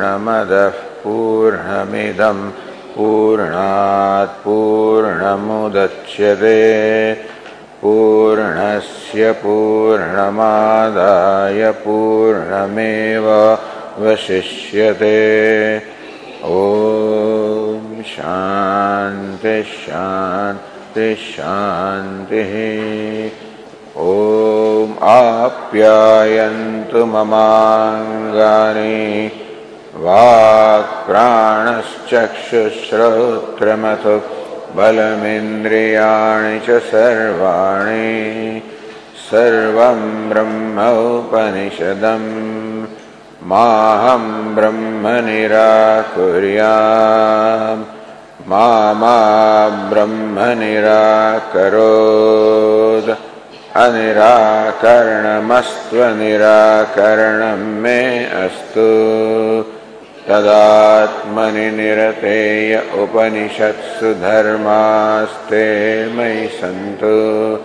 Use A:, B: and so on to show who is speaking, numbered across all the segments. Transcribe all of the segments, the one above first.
A: पूर्णमदः पूर्णमिदं पूर्णात् पूर्णमुदच्यते। पूर्णस्य पूर्णमादाय पूर्णमेव वशिष्यते। ॐ शान्ति शान्ति शान्तिः। ॐ आप्यायन्तु ममाङ्गानि। वाक्प्राणश्चक्षुश्रोत्रमथु बलमिन्द्रियाणि च सर्वाणि सर्वं ब्रह्मोपनिषदम् माहं ब्रह्म निराकुर्याम् मा ब्रह्म निराकरोत् अनिराकरणमस्त्वनिराकरणं मे अस्तु तदात्मनि निरतेय उपनिषत्सु धर्मास्ते मयि सन्तु,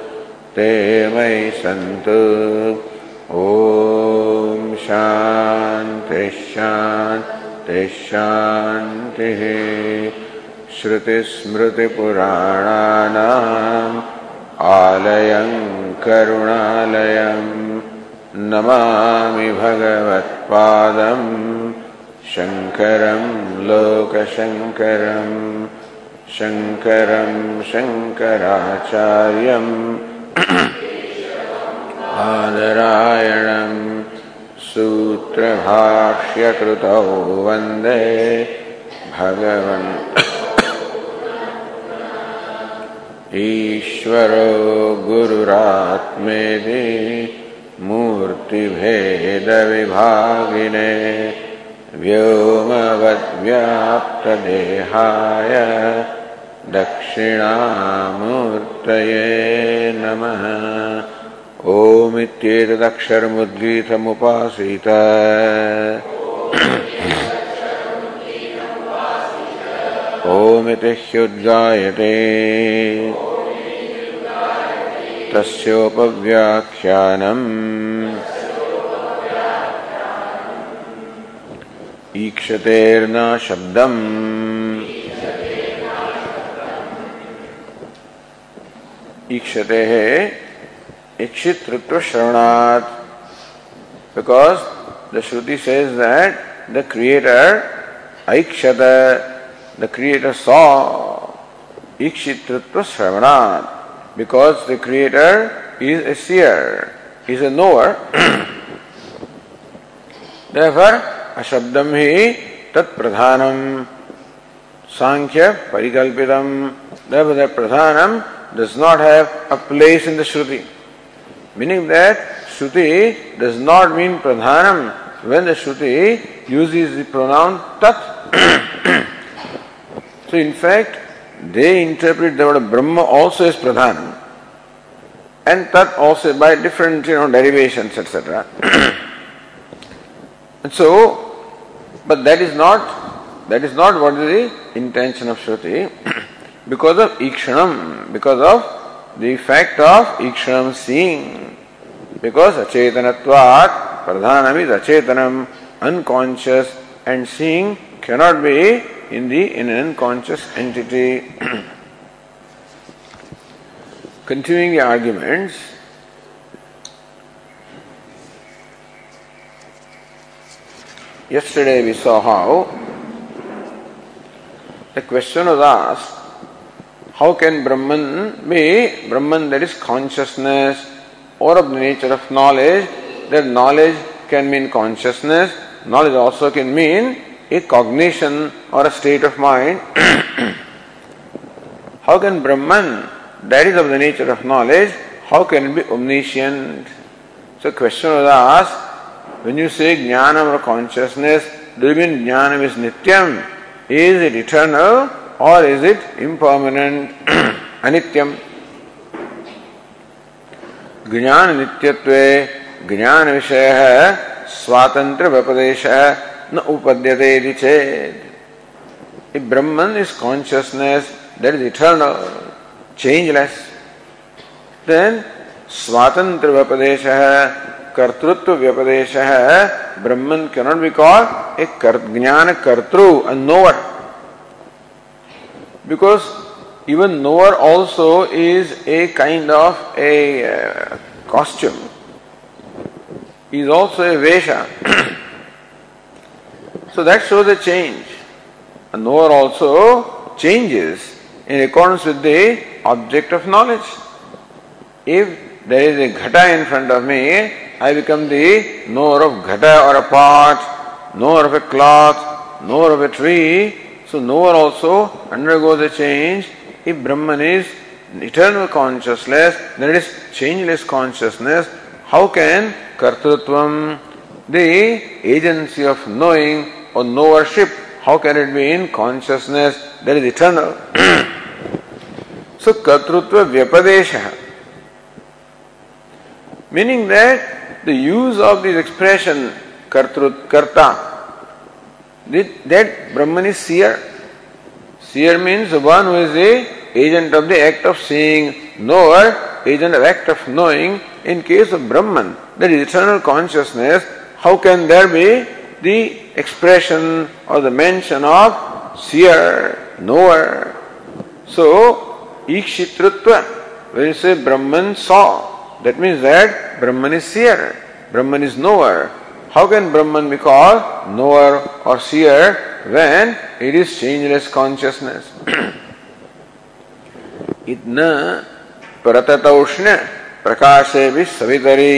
A: ते मयि सन्तु। ॐ शान्ति शान्ति शान्तिः। श्रुतिस्मृतिपुराणानाम् आलयं करुणालयं नमामि भगवत्पादम्। शङ्करं लोकशङ्करं शङ्करं शङ्कराचार्यम् आदरायणं सूत्रभाष्यकृतौ वंदे भगवन्। ईश्वरो गुरुरात्मेति मूर्तिभेदविभागिने व्योमवद्व्याप्तदेहाय दक्षिणामूर्तये नमः। ओमित्येतदक्षरमुद्गीतमुपासीत। ओमिति ह्युद्गायते तस्योपव्याख्यानम्। ईक्षतेर्न शब्दम। ईक्षते है इच्छित तृत्व श्रवणार्थ because the shruti says that the creator ऐक्षत the creator saw ईक्षितृत्व श्रवणार्थ because the creator is a seer is a knower therefore अशब्दम ही तत्प्रधानम सांख्य परिकल्पितम pradhanam does not have place in the shruti meaning that shruti does not mean pradhanam when the shruti uses the pronoun tat so in fact they interpret the word Brahman also is pradhanam and tat also by different derivation etcetera and so, but that is not that is not what is the intention of Shruti because of ikshanam, because of the fact of ikshanam seeing. Because achetanatvat pradhanam is achetanam, unconscious and seeing cannot be in the in an unconscious entity. Continuing the arguments, yesterday we saw how the question was asked how can Brahman be Brahman that is consciousness or of the nature of knowledge? That knowledge can mean consciousness, knowledge also can mean a cognition or a state of mind. how can Brahman, that is of the nature of knowledge, how can be omniscient? So question was asked, when you say jnanam or consciousness, do you mean jnanam is nityam? Is it eternal or is it impermanent, anityam? ज्ञान नित्यत्व ज्ञान विषय है स्वातंत्र व्यपदेश है न उपद्यते चेत Brahman is consciousness that is eternal changeless then स्वातंत्र व्यपदेश है कर्तृत्व व्यपदेश है Brahman cannot be call a jnana kartru knower because even knower also is a kind of a costume is also a vesh so that shows a change knower also changes in according with the object of knowledge if there is a ghata in front of me I become the knower of ghata or a pot, knower of a cloth, knower of a tree. So knower also undergoes a change if Brahman is eternal consciousness, then it is changeless consciousness. How can Kartrutvam, the agency of knowing or knowership, how can it be in consciousness that is eternal? so Kartrutva Vyapadesha, meaning that the use of this expression Kartrut, Karta, that Brahman is seer. Seer means one who is the agent of the act of seeing, knower, agent of act of knowing. In case of Brahman, that is eternal consciousness, how can there be the expression or the mention of seer, knower? So, Ikshitritva, when you say Brahman saw, that means that Brahman is seer, Brahman is knower. How can Brahman be called knower or seer when it is changeless consciousness. इतना प्रततौष्ण प्रकाशे भी सवितरी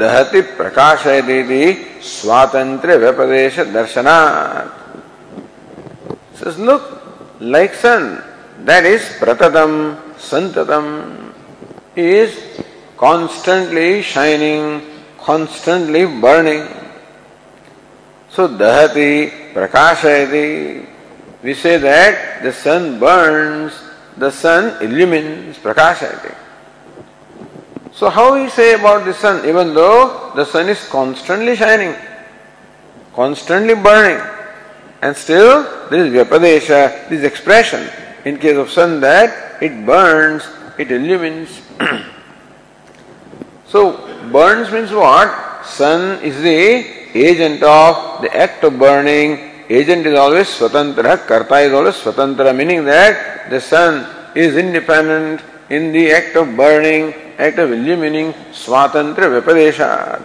A: दहति प्रकाशय दीदी स्वातंत्र व्यपदेश दर्शनात् says look like sun that is pratatam santatam is constantly shining constantly burning so dahati prakashayati. We say that the sun burns, the sun illumines, prakashayati. So how we say about the sun, even though the sun is constantly shining, constantly burning, and still there is vyapadesha, this expression in case of sun that it burns, it illumines. so burns means what? Sun is the agent of the act of burning, agent is always swatantra, karta is always swatantra, meaning that the sun is independent in the act of burning, act of illumining, swatantra vipadesha.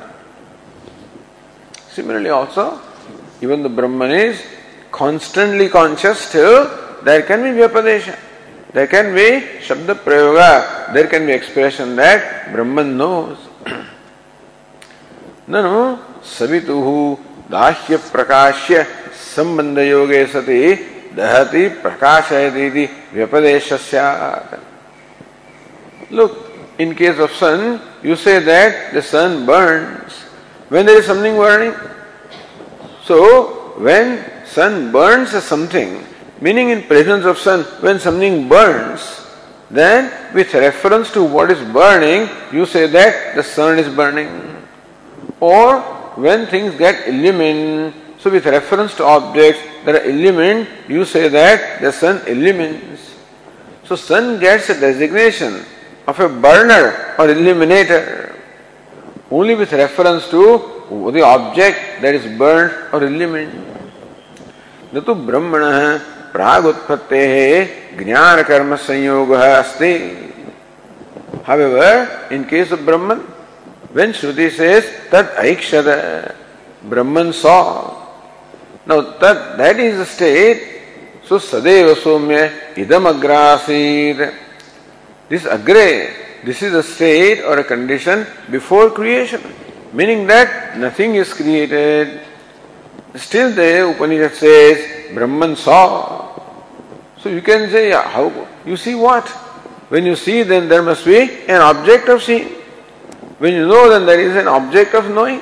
A: Similarly also, even the Brahman is constantly conscious, still there can be vyapadesha. There can be Shabda Prayoga, there can be expression that Brahman knows. no, no, सवितु दाह्य प्रकाश्य संबंध योगे सति दहति प्रकाशयति व्यपदेश Look, in case of sun, you say that the sun burns when there is something burning. So, when sun burns something, meaning in presence of sun, when something burns, then with reference to what is burning, you say that the sun is burning. Or when things get illumined, so with reference to objects that are illumined, you say that the sun illumines. So sun gets a designation of a burner or illuminator only with reference to the object that is burnt or illumined. न तो ब्रह्मण प्राग उत्पत्ति है ज्ञान कर्म संयोग अस्ति however in case Brahman when shruti says तद ऐक्षद Brahman saw now tad is state so सदैव सोम्य इदम अग्रासीर दिस अग्रे this is a state or a condition before creation meaning that nothing is created still the Upanishad says Brahman saw. So you can say, how? You see what? When you see, then there must be an object of seeing. When you know, then there is an object of knowing.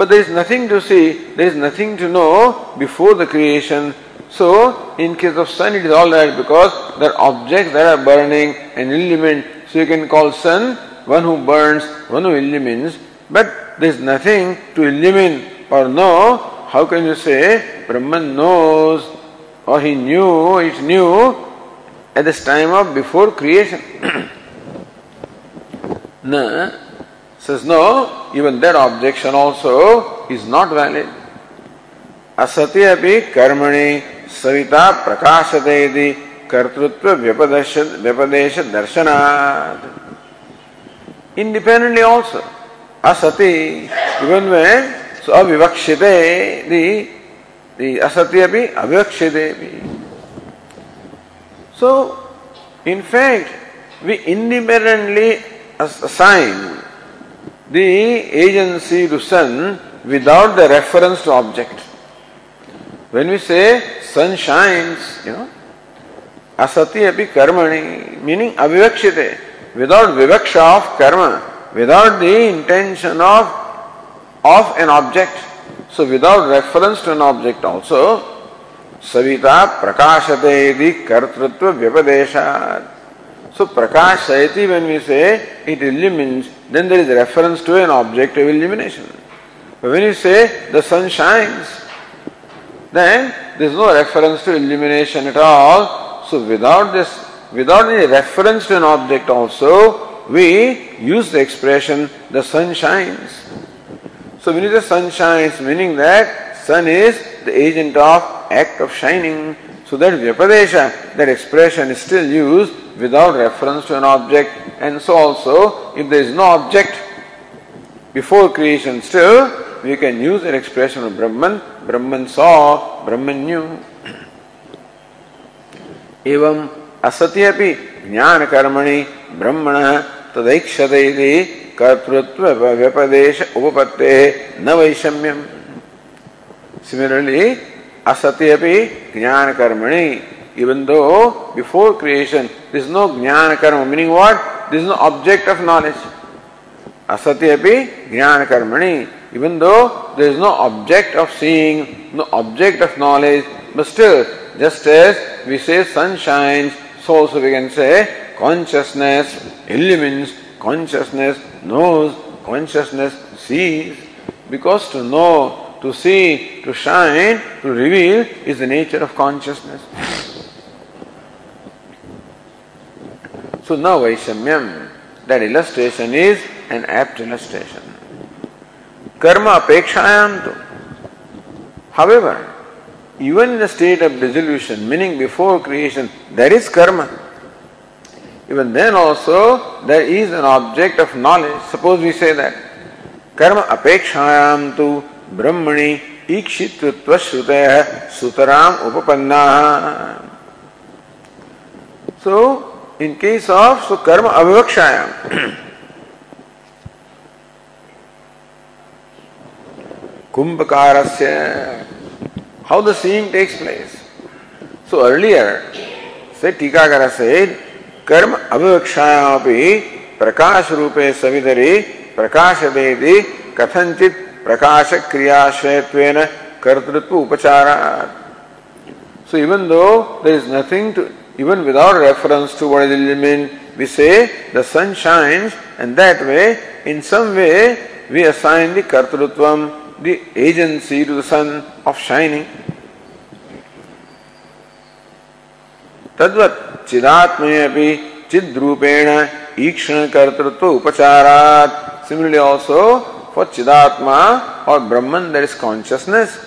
A: but there is nothing to see, there is nothing to know before the creation. So, in case of sun, it is all right because there are objects that are burning and illumined. So, you can call sun one who burns, one who illumines, but there is nothing to illumine or know How can you say Brahman knows or he knew, it knew at this time of before creation? no. Says no, even that objection also is not valid. असत्य अपि कर्मणि सविता प्रकाशते यदि कर्तृत्व व्यपदेश व्यपदेश दर्शनात् independently also asati even when अविवक्षित असत्य भी अविवक्षित भी so in we independently assign the agency to sun without the reference to object when we say sun shines you know असत्य भी कर्मणि meaning अविवक्षित without vivaksha of karma without the intention of of an object, so without reference to an object also, savita prakashate iti kartrutva vyapadeshat. So prakashayati when we say it illumines, then there is reference to an object of illumination. But when you say the sun shines, then there is no reference to illumination at all. So without this, without any reference to an object also, we use the expression the sun shines. So when you say sun shines, meaning that sun is the agent of act of shining. So that Vyapadesha, that expression is still used without reference to an object, and so also if there is no object before creation, still we can use an expression of Brahman. Brahman saw, Brahman knew. एवं असत्य अपि ज्ञान कर्मणि ब्रह्मण तदैक्षते कर्तृत्व व्यपदेश उपपत्ते न वैषम्यम। Similarly असत्य ज्ञान कर्मणि इवन दो before creation this no jnana karma meaning what this no object of knowledge असत्य ज्ञान कर्मणि even though there no object of seeing no object of knowledge but just as we say sun shines so we can say consciousness illumines consciousness knows, consciousness sees. Because to know, to see, to shine, to reveal is the nature of consciousness. So now Vaishamyam, that illustration is an apt illustration. Karma apekshayam. However, even in the state of dissolution, meaning before creation, there is karma. Even then also there is an object of knowledge. Suppose we say that karma apekshayam tu brahmani ईक्षितृत्व श्रुतय सुतराम उपपन्ना So in case of so karma avivakshayam. Kumbhakarasya, how the seeing takes place. So earlier, say Tikakara said, कर्म अभिवक्षा प्रकाश रूपे सविधरी प्रकाश वेदी कथित प्रकाश क्रिया कर्तृत्व उपचार so even though there is nothing to even without reference to word mean we say sun shines and that way in some way we assign the the agency to the sun of shining तद्वत् चिदात्मय भी चिद रूपेण ईक्षण कर्तृत्व उपचारात similarly also for chidatma or Brahman there is consciousness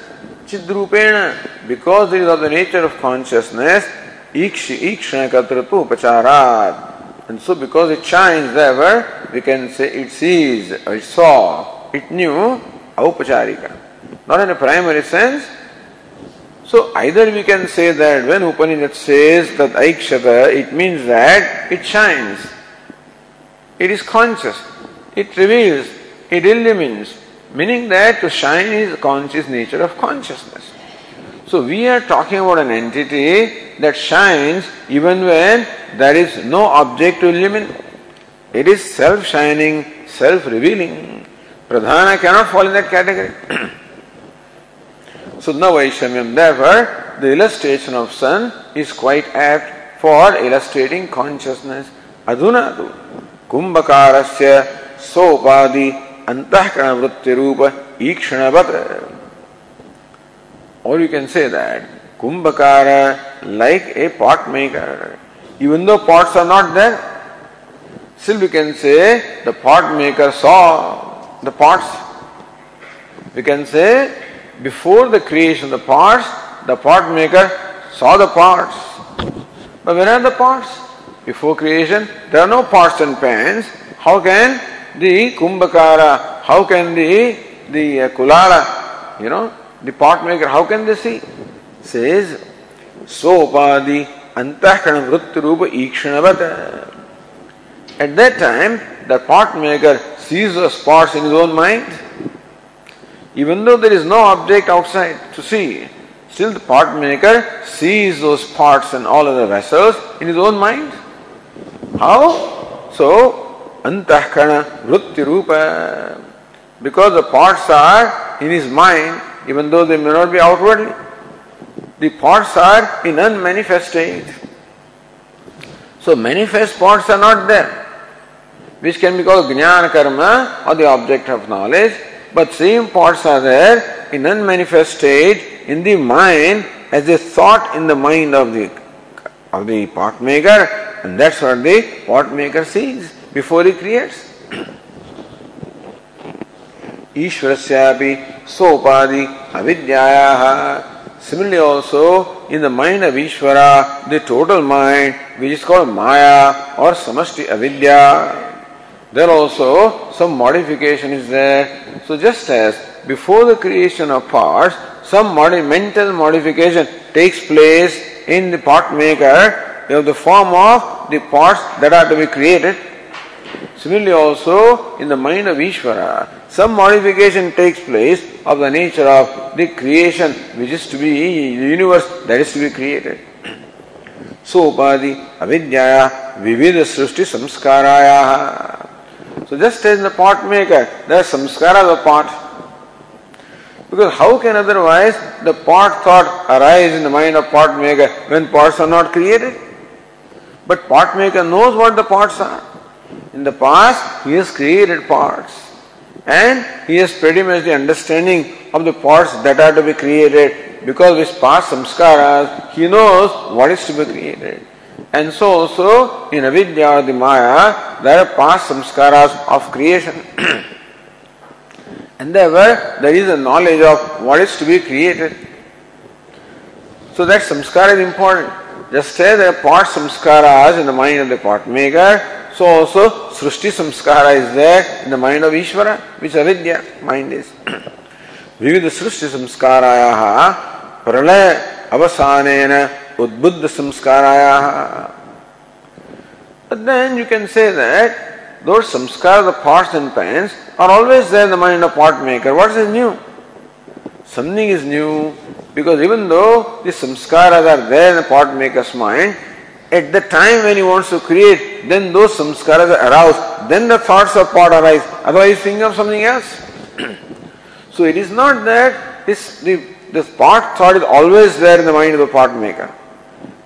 A: चिद रूपेण because is of the nature of consciousness Ikshana Katratu Upacharat. And so because it shines there, we can say it sees, it saw, it knew, Aupacharika. Not in a primary sense. So either we can say that when Upanishad says that Aikshata, it means that it shines. It is conscious. It reveals. It illumines. Meaning that to shine is conscious nature of consciousness. So we are talking about an entity that shines even when there is no object to illumine. It is self shining, self revealing. Pradhana cannot fall in that category. so now Vaishamyam, therefore, the illustration of sun is quite apt for illustrating consciousness. Aduna tu kumbhakarasya sopadi antahkana vritti rupa ikshanavat. Or you can say that kumbhakara like a pot maker. Even though pots are not there, still we can say the pot maker saw the pots. We can say before the creation of the parts, the pot maker saw the parts. But where are the parts? Before creation, there are no pots and pans. How can the kumbhakara, how can the the uh, kulala, you know, the pot maker, how can they see? Says, So Sopadi antahkana vrittirupa ikshanavata. At that time, the pot maker sees the spots in his own mind. Even though there is no object outside to see, still the pot maker sees those pots and all other vessels in his own mind. How? So, antahkana vrittirupa. Because the pots are in his mind, even though they may not be outwardly. The pots are in unmanifest. So manifest pots are not there, which can be called jnana karma or the object of knowledge, but same pots are there in unmanifest state in the mind as a thought in the mind of the of the pot maker, and that's what the pot maker sees before he creates. ईश्वरस्यापि सोपादि avidyayaha. Similarly also in the mind of Ishvara, the total mind which is called Maya or Samasti Avidya, there also some modification is there. So just as before the creation of parts, some modi- mental modification takes place in the pot maker of the form of the parts that are to be created. Similarly also in the mind of Ishvara, some modification takes place of the nature of the creation which is to be the universe that is to be created. So upadi avidyaya vividha srushti samskaraya. So just as the pot maker, are samskara of the pot. Because how can otherwise the pot thought arise in the mind of pot maker when pots are not created? But pot maker knows what the pots are. In the past, he has created pots and he has pretty much the understanding of the parts that are to be created because with past samskaras he knows what is to be created. And so also in avidya or the maya there are past samskaras of creation. and therefore there is a knowledge of what is to be created. So that samskara is important. Just as there are past samskaras in the mind of the pot maker, so also Srushti Samskara is there in the mind of Ishvara, which avidya mind is. विविध सृष्टि संस्कारायाः प्रलय अवसानेन But then you can say that those samskaras, the pots and pans, are always there in the mind of pot maker. What is new? Something is new because even though the samskaras are there in the pot maker's mind, at the time when he wants to create, then those samskaras are aroused, then the thoughts of pot arise. Otherwise, he's thinking of something else. so it is not that this, the, this pot thought is always there in the mind of the pot maker.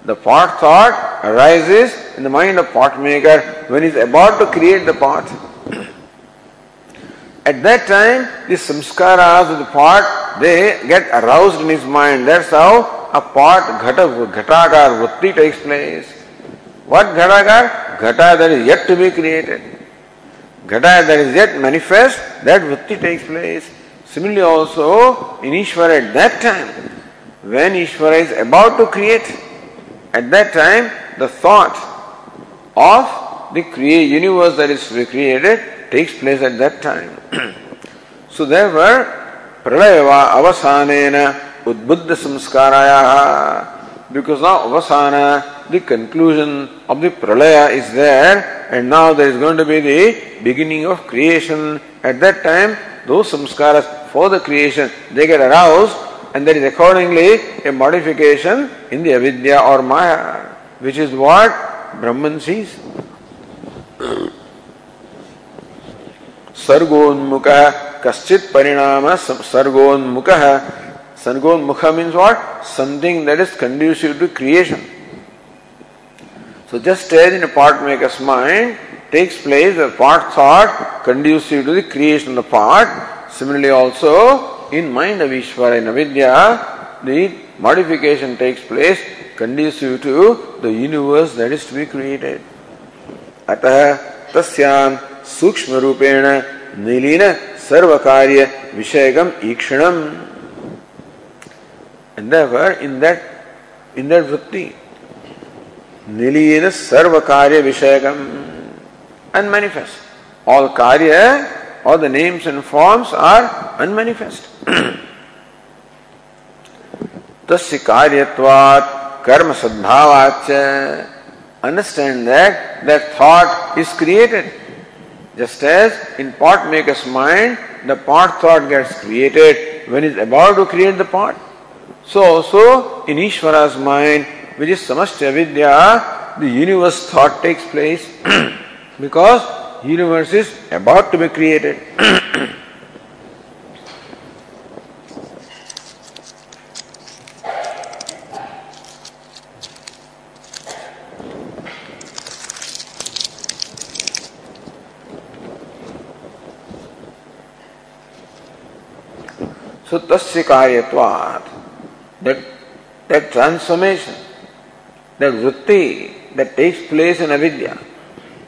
A: The pot thought arises in the mind of pot maker when he is about to create the pot. At that time, the samskaras of the pot, they get aroused in his mind. That's how a pot, ghata, ghatakar, vritti takes place. What Ghatakar? Ghata that is yet to be created. Ghata that is yet manifest, that vritti takes place. Similarly also in Ishvara at that time, when Ishvara is about to create, at that time the thought of the create universe that is recreated takes place at that time. so therefore, pralayava avasanena udbuddha samskaraya because now avasana, the conclusion of the pralaya is there, and now there is going to be the beginning of creation. At that time, those samskaras for the creation they get aroused, and there is accordingly a modification in the avidya or maya, which is what Brahman sees. सर्गोन्मुख kaschit parinama sargonmukha. Sargonmukha means what? Something that is conducive to creation. So just as in a part maker's mind takes place a part thought conducive to the creation of the part, similarly also in mind of Ishvara in Avidya, the modification takes place conducive to the universe that is to be created. अतः तस्याम सूक्ष्म रूपेण निलीन सर्व कार्य विषयकम ईक्षणम and therefore in that in that vritti nilina sarva karya vishayakam unmanifest all karya all the names and forms are unmanifest तस्य कार्यत्वात् कर्म सद्भावाच understand that that thought is created. Just as in pot maker's mind, the pot thought gets created when he's about to create the pot. So also in Ishvara's mind, which is Samastya Vidya, the universe thought takes place because universe is about to be created. So tasya karyatvat, that, that transformation, that vritti that takes place in avidya,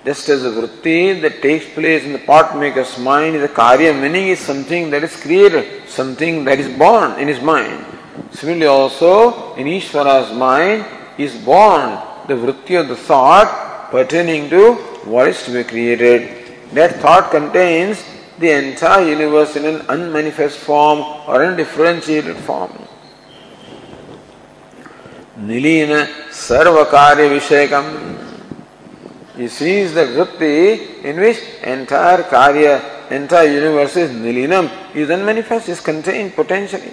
A: just as the vritti that takes place in the pot maker's mind is a karya, meaning is something that is created, something that is born in his mind. Similarly also in Ishvara's mind is born the vritti of the thought pertaining to what is to be created. That thought contains the entire universe in an unmanifest form or undifferentiated form. Nilina Sarvakarya Vishayakam. He sees the vritti in which entire karya, entire universe is nilinam, is unmanifest, is contained potentially.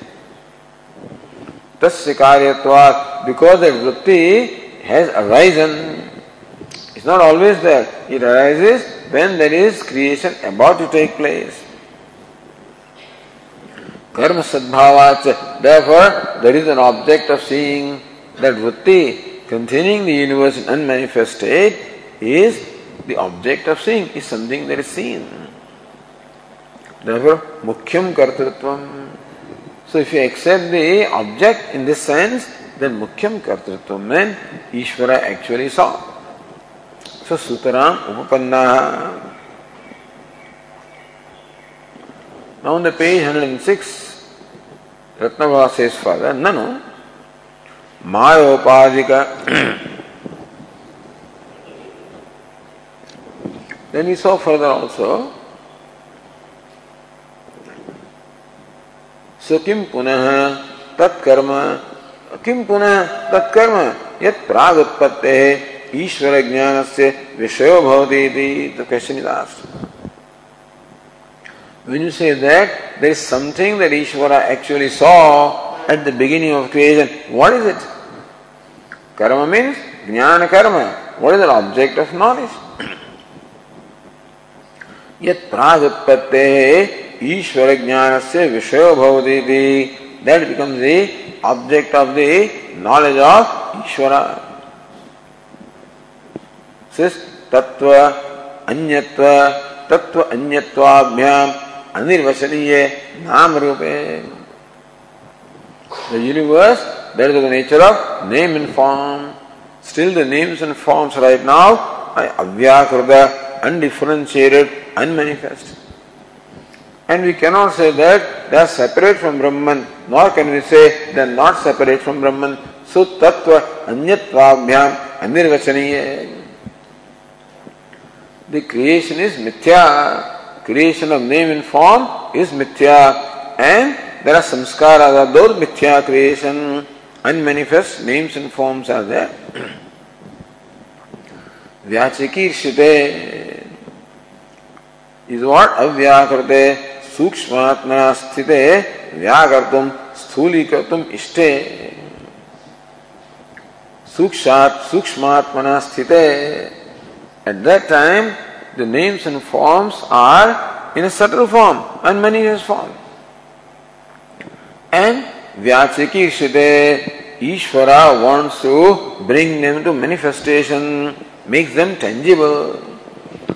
A: Tasya karyatvat, because that vritti has arisen, it's not always there, it arises when there is creation about to take place. Karma sadbhavach, therefore, there is an object of seeing that vritti containing the universe in unmanifest state is the object of seeing, is something that is seen. Therefore, mukhyam kartritvam. So if you accept the object in this sense, then mukhyam kartritvam meant Ishvara actually saw. So Sutaram Upapanna. Now on the page 106, Ratnavara says further, Nanu, Mayopadika. Then he saw further also, so किम पुनः तत्कर्म किम पुनः तत्कर्म यत् प्राग उत्पत्ते ईश्वर ज्ञान से विषय भवती the question is asked. When you say that there is something that Ishvara actually saw at the beginning of creation, what is it? Karma means jnana karma. What is the object of knowledge? यत् ईश्वर ज्ञान से विषय भवती that becomes the object of the knowledge of Ishwara तत्व अन्यत्व तत्व अन्यत्वाभ्याम अनिर्वचनीय नाम रूपे The universe, that is the nature of name and form. Still the names and forms right now are avyakruta, undifferentiated, unmanifest. And we cannot say that they are separate from Brahman, nor can we say they are not separate from Brahman. So tattva anyatvaabhyam anirvachaniya. The creation is mithya. Creation of name and form is mithya. And there are samskaras, those mithya creation, unmanifest names and forms are there. व्याचकीर्षिते is what अव्याकृते सूक्ष्मात्मना स्थिते व्याकर्तुम स्थूलीकर्तुम इष्टे सूक्षात स्थिते At that time, the names and forms are in a subtle form and manifest form. And Vyachiki Shite, Ishvara wants to bring them to manifestation, makes them tangible.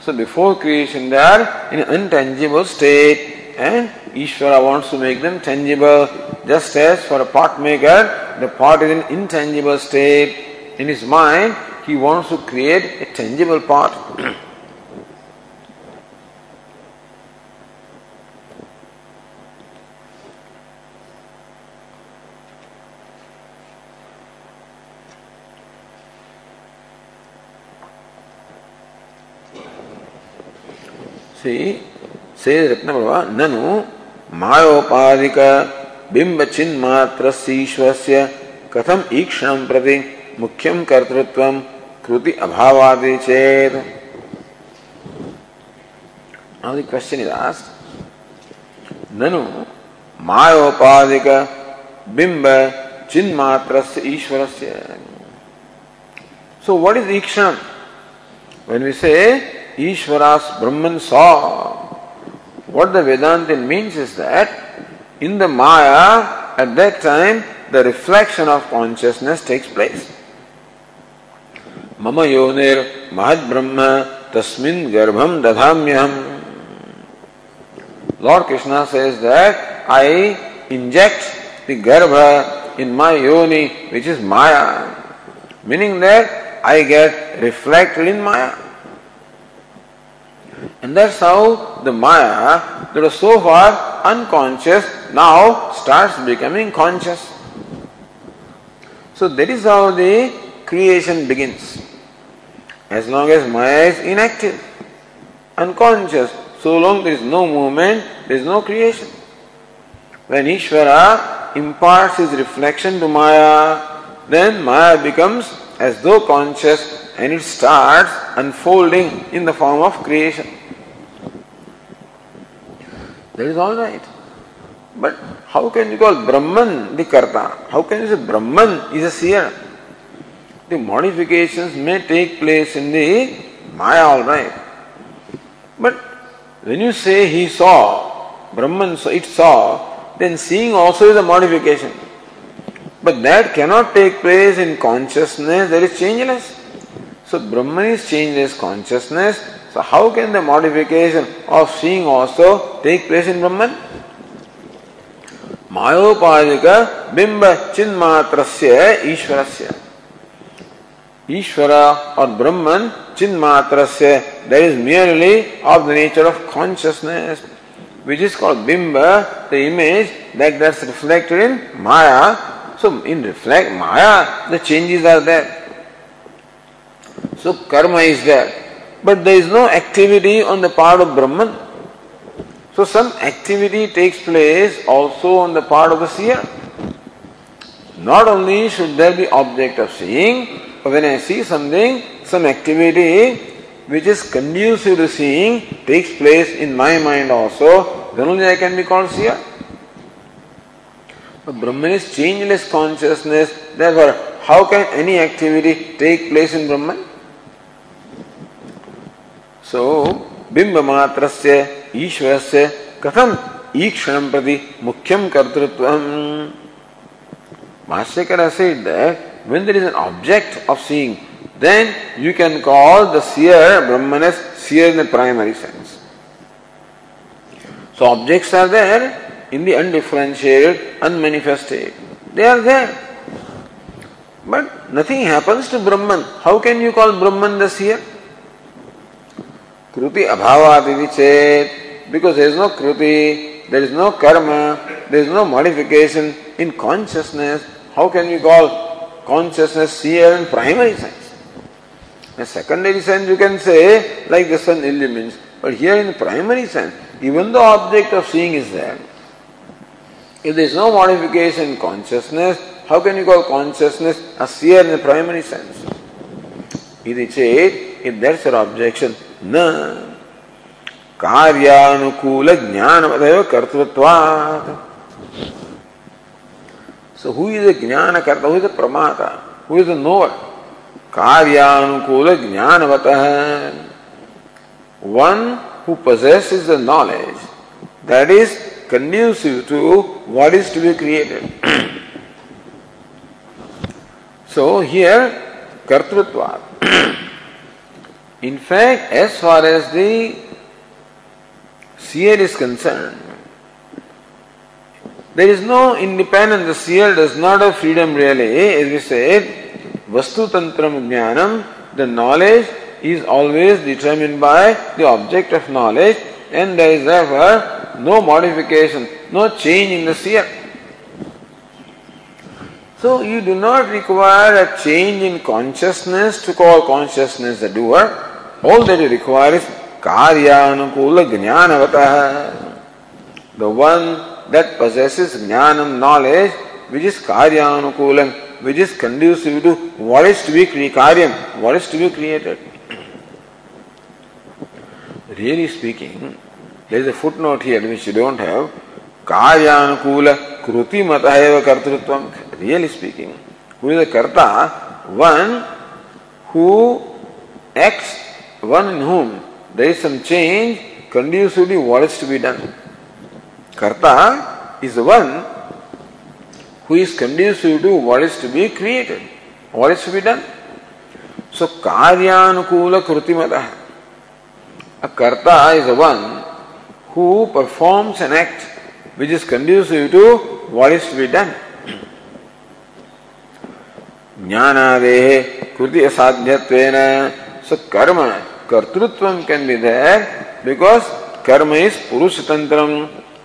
A: So before creation they are in an intangible state and Ishvara wants to make them tangible. Just as for a pot maker, the pot is in intangible state. In his mind, he wants to create a tangible pot. See, says Ratnaprabha, Nanu मायोपाधिक बिंब चिन्ह मात्र ईश्वरस्य कथम ईक्षण प्रति मुख्यम कर्तृत्व कृति अभावादि चेत। Now the question is asked, ननु मायोपाधिक बिंब चिन्ह मात्र ईश्वरस्य। So what is Ikshan? When we say Ishvaras Brahman saw. What the Vedanta means is that in the Maya, at that time, the reflection of consciousness takes place. Mama yonir mahad brahma tasmin garbham dadhamyam. Lord Krishna says that I inject the garbha in my yoni, which is Maya, meaning that I get reflected in Maya. And that's how the Maya, that was so far unconscious, now starts becoming conscious. So that is how the creation begins. As long as Maya is inactive, unconscious, so long there is no movement, there is no creation. When Ishvara imparts his reflection to Maya, then Maya becomes as though conscious and it starts unfolding in the form of creation. That is all right. But how can you call Brahman the Karta? How can you say Brahman is a seer? The modifications may take place in the Maya, all right. But when you say he saw, Brahman saw, it saw, then seeing also is a modification. But that cannot take place in consciousness that is changeless. So Brahman is changeless consciousness, so how can the modification of seeing also take place in Brahman? Mayopadika bimba chinmatrasya ishvarasya. Ishvara or Brahman chinmatrasya, that is merely of the nature of consciousness, which is called bimba, the image that gets reflected in Maya. So in reflect Maya, the changes are there. So karma is there but there is no activity on the part of Brahman. So some activity takes place also on the part of the seer. Not only should there be object of seeing, but when I see something, some activity which is conducive to seeing takes place in my mind also, then only I can be called seer. But Brahman is changeless consciousness, therefore, how can any activity take place in Brahman? सो बिंब मात्र से ईश्वर से कथम ईक्षण प्रति मुख्यम कर्तृत्व भाष्यकर that when there is an object of seeing, then you can call the seer Brahman as seer in the primary sense. So objects are there in the undifferentiated, unmanifested. They are there. But nothing happens to Brahman. How can you call Brahman the seer? Kruti abhavaditi chet, because there is no kruti, there is no karma, there is no modification in consciousness. How can you call consciousness seer in primary sense? In secondary sense, you can say, like the sun illumines, but here in primary sense, even the object of seeing is there. If there is no modification in consciousness, how can you call consciousness a seer in the primary sense? If that's your objection, न कार्यानुकूल ज्ञान कर्तृत्वात्। So who is अ ज्ञान कर्ता who is a pramata? Who is a knower कार्यानुकूल ज्ञानवत one who possesses the knowledge that is conducive to what is to be created so here कर्तृत्वात् In fact, as far as the seer is concerned, there is no independence. The seer does not have freedom really. As we said, Vastu Tantram Jnanam, the knowledge is always determined by the object of knowledge and there is therefore no modification, no change in the seer. So you do not require a change in consciousness to call consciousness the doer. All that you require is karyanukula jnanavata. The one that possesses jnanam knowledge which is karyanukulam, which is conducive to what is to be karyam, what is to be created. Really speaking, there is a footnote here which you don't have. Karyanukula kruti mataheva kartrutvam. Really speaking, who is a karta? One who acts one in whom there is some change conducively what is to be done. Karta is the one who is conducive to what is to be created, what is to be done. So, Karyanukula Krutimada. A Karta is the one who performs an act which is conducive to what is to be done. ज्ञानादेह कृति असाध्यत्वेन So karma, kartrutvam can be there because karma is purusha tantram.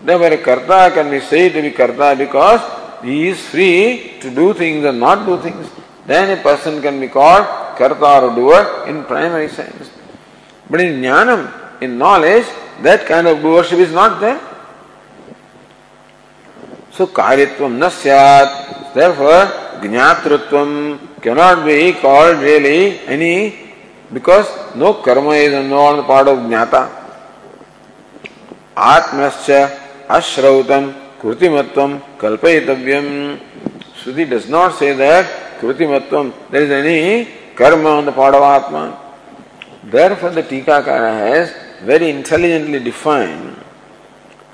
A: Therefore, karta can be said to be karta because he is free to do things and not do things. Then a person can be called karta or doer in primary sense. But in jnanam, in knowledge, that kind of doership is not there. So karyatvam na syat. Therefore, jnatrutvam cannot be called really any because no karma is involved on the part of jnata. Atmascha ashrautam krutimatvam kalpayitavyam. Shruti does not say that krutimatvam, there is any karma on the part of Atma. Therefore, the Tikakara has very intelligently defined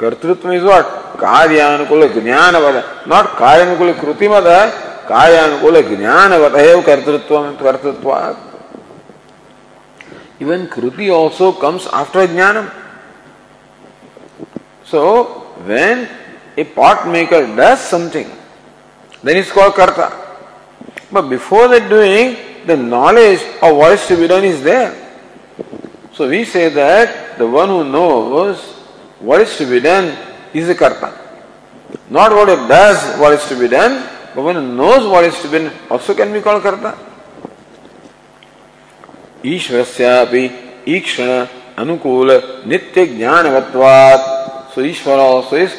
A: kartrutva is what कार्यानुकूल ज्ञानवद not कार्यानुकूल कृतिमद कार्यानुकूल ज्ञानवत है कर्तृत्व कर्तृत्वात् Even Kruti also comes after Jnanam. So, when a pot maker does something, then it's called Karta. But before that doing, the knowledge of what is to be done is there. So we say that the one who knows what is to be done is a Karta. Not what it does, what is to be done, but when it knows what is to be done, also can be called Karta. ईश्वर ईक्षण अनुकूल नित्य ज्ञान ईश्वर सो is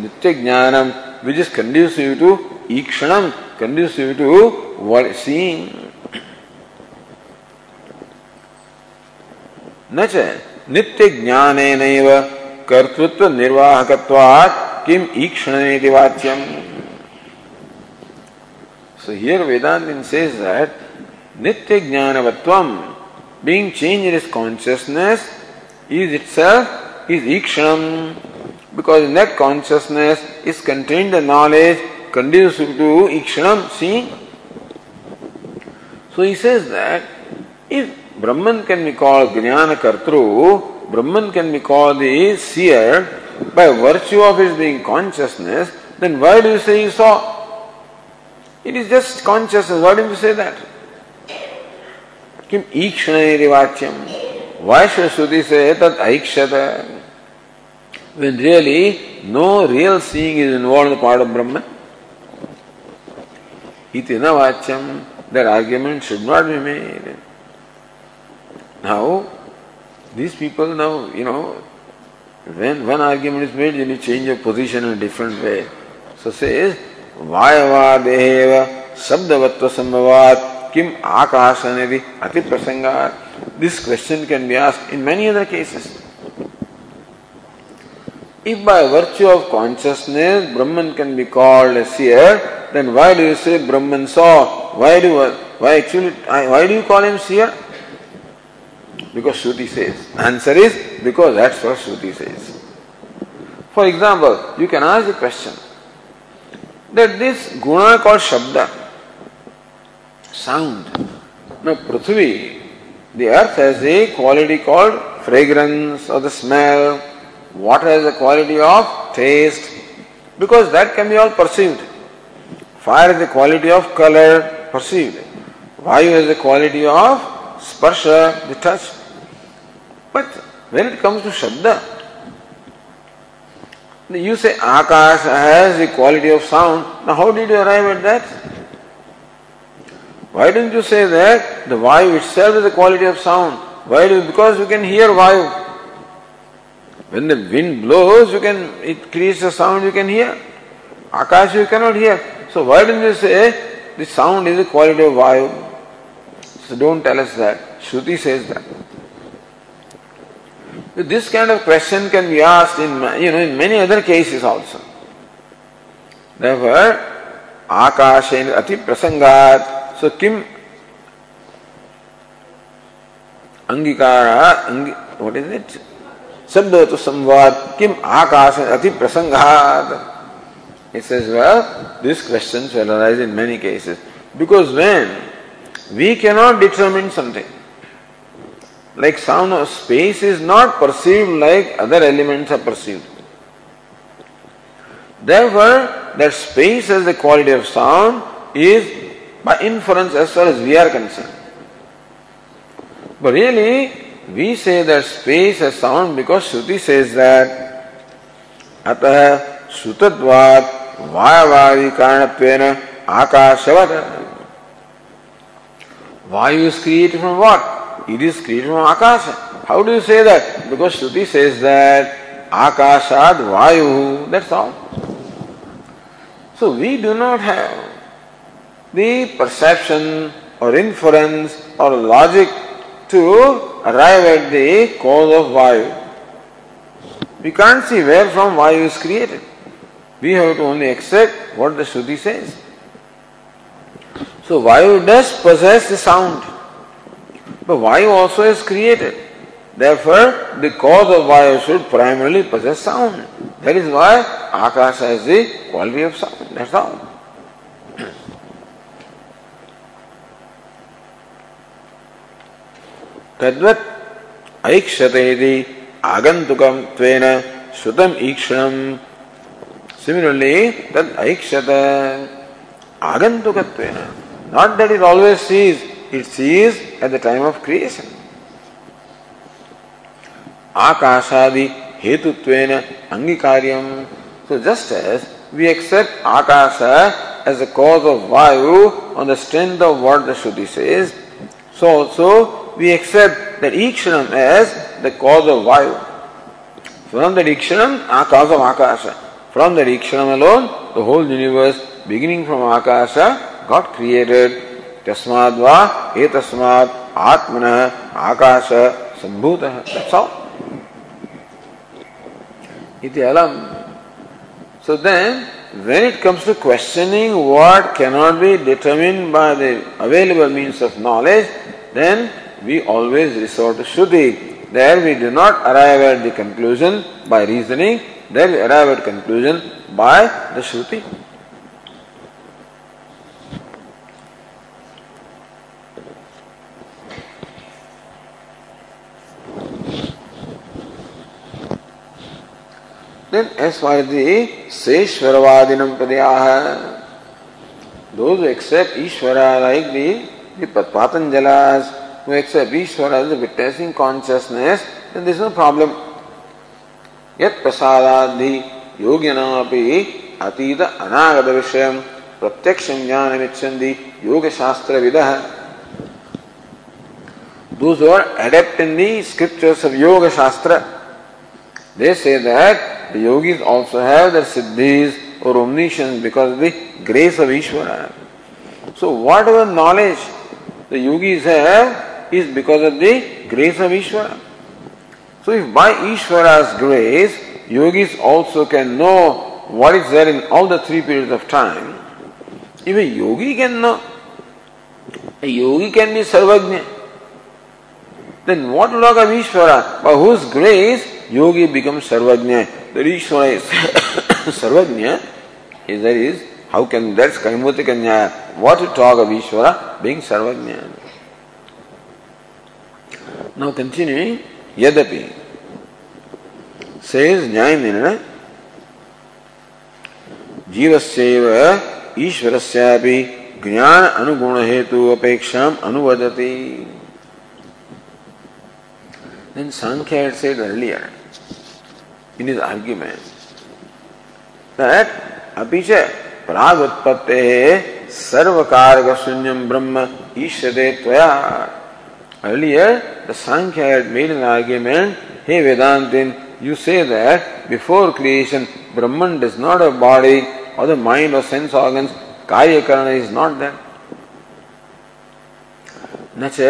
A: नित्य ज्ञानम which is conducive to ईक्षण conducive to word सी न नित्य ज्ञान कर्तृत्व निर्वाहकत्वात् किम ईक्षण वाच्यम। So here Vedantin says that Nitya Jnanavatvam, being changed in his consciousness, is itself is ikshanam, because in that consciousness is contained the knowledge conducive to ikshanam, seeing. So he says that if Brahman can be called Jnana Kartru, Brahman can be called the seer by virtue of his being consciousness, then why do you say you saw? It is just consciousness. Why do you say that? किम ईक्षण वाच्यम Why should Shruti say that aikshata? When really no real seeing is involved in the part of Brahman. Itina vachyam, that argument should not be made. Now, these people now, you know, when one argument is made, then you change your position in a different way. So says, Vayavadeva Sabdavatva Sambhavat किम आकाश अनेदि अति प्रसंग this question can be ask in many other cases if by virtue of consciousness Brahman can be called seer then why do you say Brahman saw why do why actually why do you call him seer because shruti says. Answer is because that's what shruti says. For example, you can ask a question that this guna called shabda sound. Now, Prithvi, the earth has a quality called fragrance or the smell. Water has a quality of taste because that can be all perceived. Fire has the quality of color perceived. Vayu has the quality of sparsha, the touch. But when it comes to Shabda, you say Akash has the quality of sound. Now, how did you arrive at that? Why don't you say that the Vayu itself is a quality of sound? Why do because you can hear Vayu. When the wind blows, you can it creates a sound you can hear. Akash you cannot hear. So why don't you say the sound is a quality of Vayu? So don't tell us that. Shruti says that. This kind of question can be asked in you know in many other cases also. Therefore, Akashen Ati Prasangat So Kim Angikara, Angi, what is it? Sabda to Samvad, Kim Akasa Ati Prasanghat. He says, well, these questions will arise in many cases. Because when we cannot determine something, like sound of space is not perceived like other elements are perceived. Therefore, that space as the quality of sound is by inference as far as we are concerned. But really, we say that space has sound because Shruti says that अतः श्रुतत्वात् वायवादि कारणत्वेन आकाशवत Vayu is created from what? It is created from Akasha. How do you say that? Because Shruti says that Akashad Vayu, that's all. So we do not have the perception or inference or logic to arrive at the cause of Vayu. We can't see where from Vayu is created. We have to only accept what the Shruti says. So Vayu does possess the sound, but Vayu also is created. Therefore, the cause of Vayu should primarily possess sound. That is why Akasha has the quality of sound. That's all. तद्वत् ऐक्षते यदि आगंतुकम त्वेन श्रुतम ईक्षणम similarly तद ऐक्षत आगंतुकत्वेन not that it always sees it sees at the time of creation akashadi hetuttvena angikaryam so just as we accept akasha as the cause of vayu on the strength of what the shruti says so also we accept that Ikshanam as the cause of Vayu. From that Ikshanam, cause of Akasha. From that Ikshanam alone, the whole universe, beginning from Akasha, got created. Tasmadva, etasmad, atmana, akasha, sambhuta. That's all. Iti alam. So then, when it comes to questioning what cannot be determined by the available means of knowledge, then we always resort to Shruti. There we do not arrive at the conclusion by reasoning, there we arrive at conclusion by the Shruti. Then as far as the Seshwaravadinam Padyaha, those who accept Ishvara like the, the Patanjalas, who accept Ishvara as the witnessing consciousness, then there is no problem. Yet prasadadhi yogyanapi atita anagata vishayam pratyaksham jnanamichandi yoga shastra vidah. Those who are adept in the scriptures of Yoga Shastra, they say that the yogis also have their siddhis or omniscience because of the grace of Ishvara. So whatever knowledge the yogis have, is because of the grace of Ishvara. So if by Ishvara's grace, yogis also can know what is there in all the three periods of time, a yogi can know, a yogi can be sarvagnya. Then what talk of Ishvara? By whose grace yogi becomes Sarvajna. The Ishvara is Sarvajna. Is that is, how can, that's Kaimutika Nyaya. What to talk of Ishvara being Sarvajna? Now continuing, Yadapi says Nyayamina जीवस्यैव ईश्वरस्यापि ज्ञान अनुगुण हेतु अपेक्षा अनुवदति Then Sankhya had said earlier in his argument that apicha pragutpatte sarvakarga sunyam brahma ishade tvaya. Earlier, the Sankhya had made an argument, hey Vedantin, you say that before creation, Brahman does not have body or the mind or sense organs, Kaya Karana is not there. न च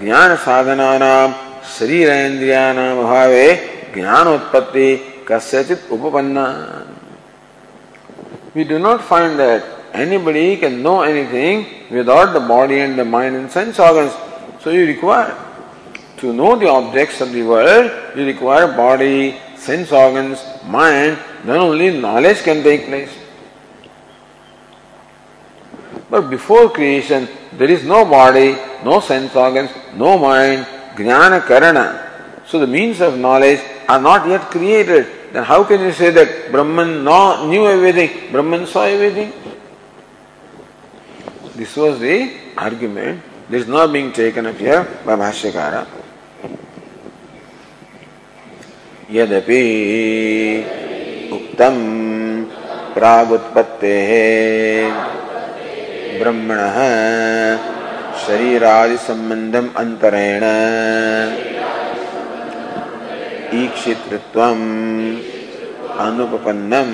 A: ज्ञान साधनानाम शरीरेन्द्रियाणाम अभावे ज्ञानोत्पत्ति कस्यचित उपपन्ना We do not find that anybody can know anything without the body and the mind and sense organs. So you require to know the objects of the world, you require body, sense organs, mind, then only knowledge can take place. But before creation, there is no body, no sense organs, no mind, Jnana Karana. So the means of knowledge are not yet created. Then how can you say that Brahman knew everything, Brahman saw everything? This was the argument. This is not being taken up here by Bhashyakara. यद्यपि उक्तम प्रागुत्पत्ते ब्रह्मणः शरीरादि संबंधम अंतरेण ईक्षितृत्वम अनुपपन्नम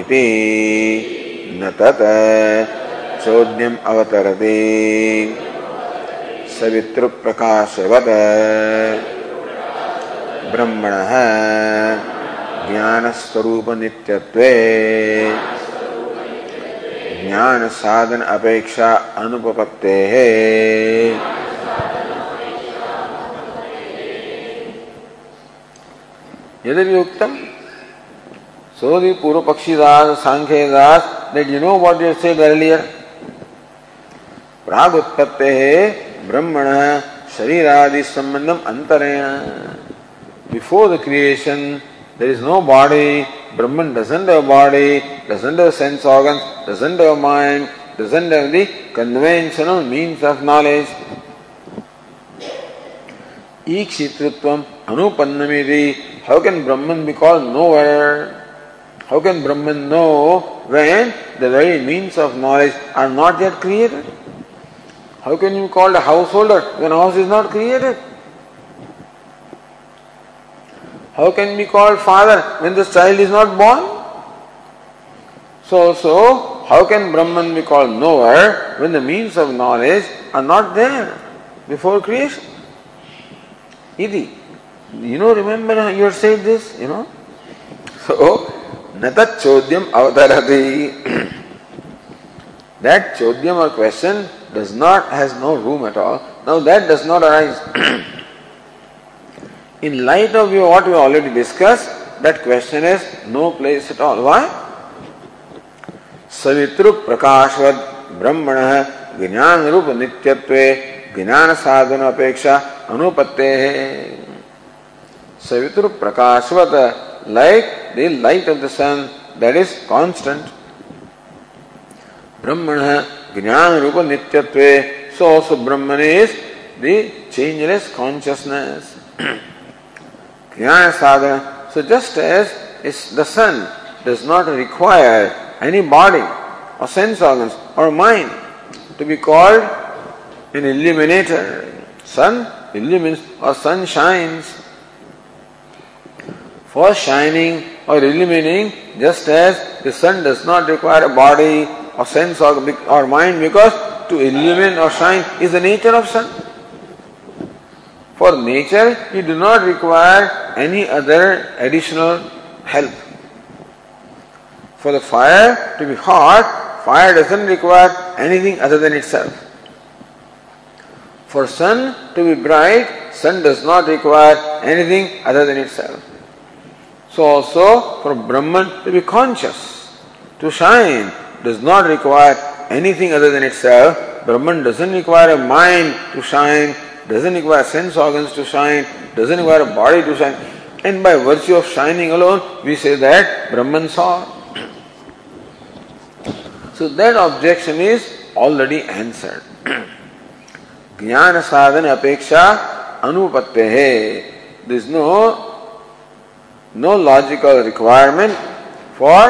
A: इति न तत चौद्यम अवतर दे सवितृ प्रकाश ब्रह्मण ज्ञान स्वरूप ज्ञान साधन अपेक्षा अनुपपत्ते। यदि भी उत्तम सोधी पूर्व पक्षी दास they you know what you say earlier प्राग उत्पत्ति है ब्रह्मण शरीर आदि संबंधम अंतरेण। Before the creation there is no body Brahman doesn't have body doesn't have sense organ doesn't have mind doesn't have the conventional means of knowledge ईक्षितृत्व अनुपन्नमिति how can Brahman be call knower how can Brahman know when the very means of knowledge are not yet created How can you be called a householder when house is not created? How can be called father when the child is not born? So, so, how can Brahman be called knower when the means of knowledge are not there before creation? Iti. You know, remember you said this, you know? So, natat chodyam avatarati. that chodyam or question does not, has no room at all. Now that does not arise. In light of your, what we already discussed, that question has no place at all. Why? सवितृ प्रकाशवत ब्रह्मण ज्ञान रूप नित्यत्व ज्ञान साधन अपेक्षा है Savitr प्रकाशवत like the light of the sun that is constant brahmana jnana rupa nityatve so also brahman is the changeless consciousness Jnana sadhana. So just as the sun does not require any body or sense organs or mind to be called an illuminator. Sun illumines or sun shines. For shining or illuminating, just as the sun does not require a body or sense or mind because to illumine or shine is the nature of sun. For nature, you do not require any other additional help. For the fire to be hot, fire doesn't require anything other than itself. For sun to be bright, sun does not require anything other than itself. So also for Brahman to be conscious, to shine, does not require anything other than itself. Brahman doesn't require a mind to shine, doesn't require sense organs to shine, doesn't require a body to shine. And by virtue of shining alone, we say that Brahman saw. So that objection is already answered. ज्ञान साधन अपेक्षा अनुपत्य है this no no logical requirement for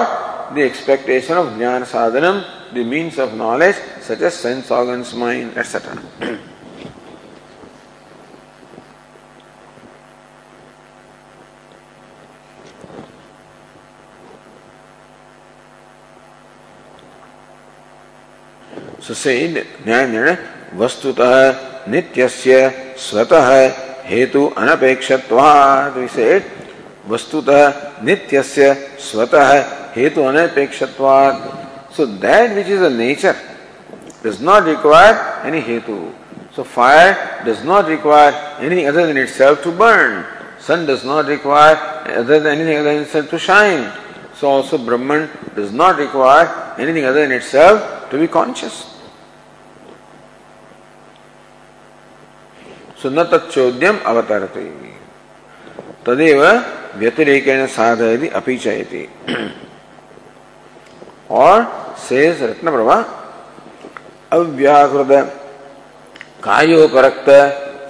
A: the expectation of ज्ञान साधनम the means of knowledge such as sense organs mind etcetera So say, वस्तुतः नित्यस्य स्वतः हेतु अनपेक्षत्वात् we said वस्तुतः नित्यस्य स्वतः हेतु अनपेक्षत्वात् so that which is a nature does not require any hetu so fire does not require any other than itself to burn sun does not require other than anything other than itself to shine so also Brahman does not require anything other than itself to be conscious so न तत्चोद्यम अवतरते तदेव व्यतिरेकेण साधयति अपि चयति और शेष रत्न प्रभा अव्याकृत कायोपरक्त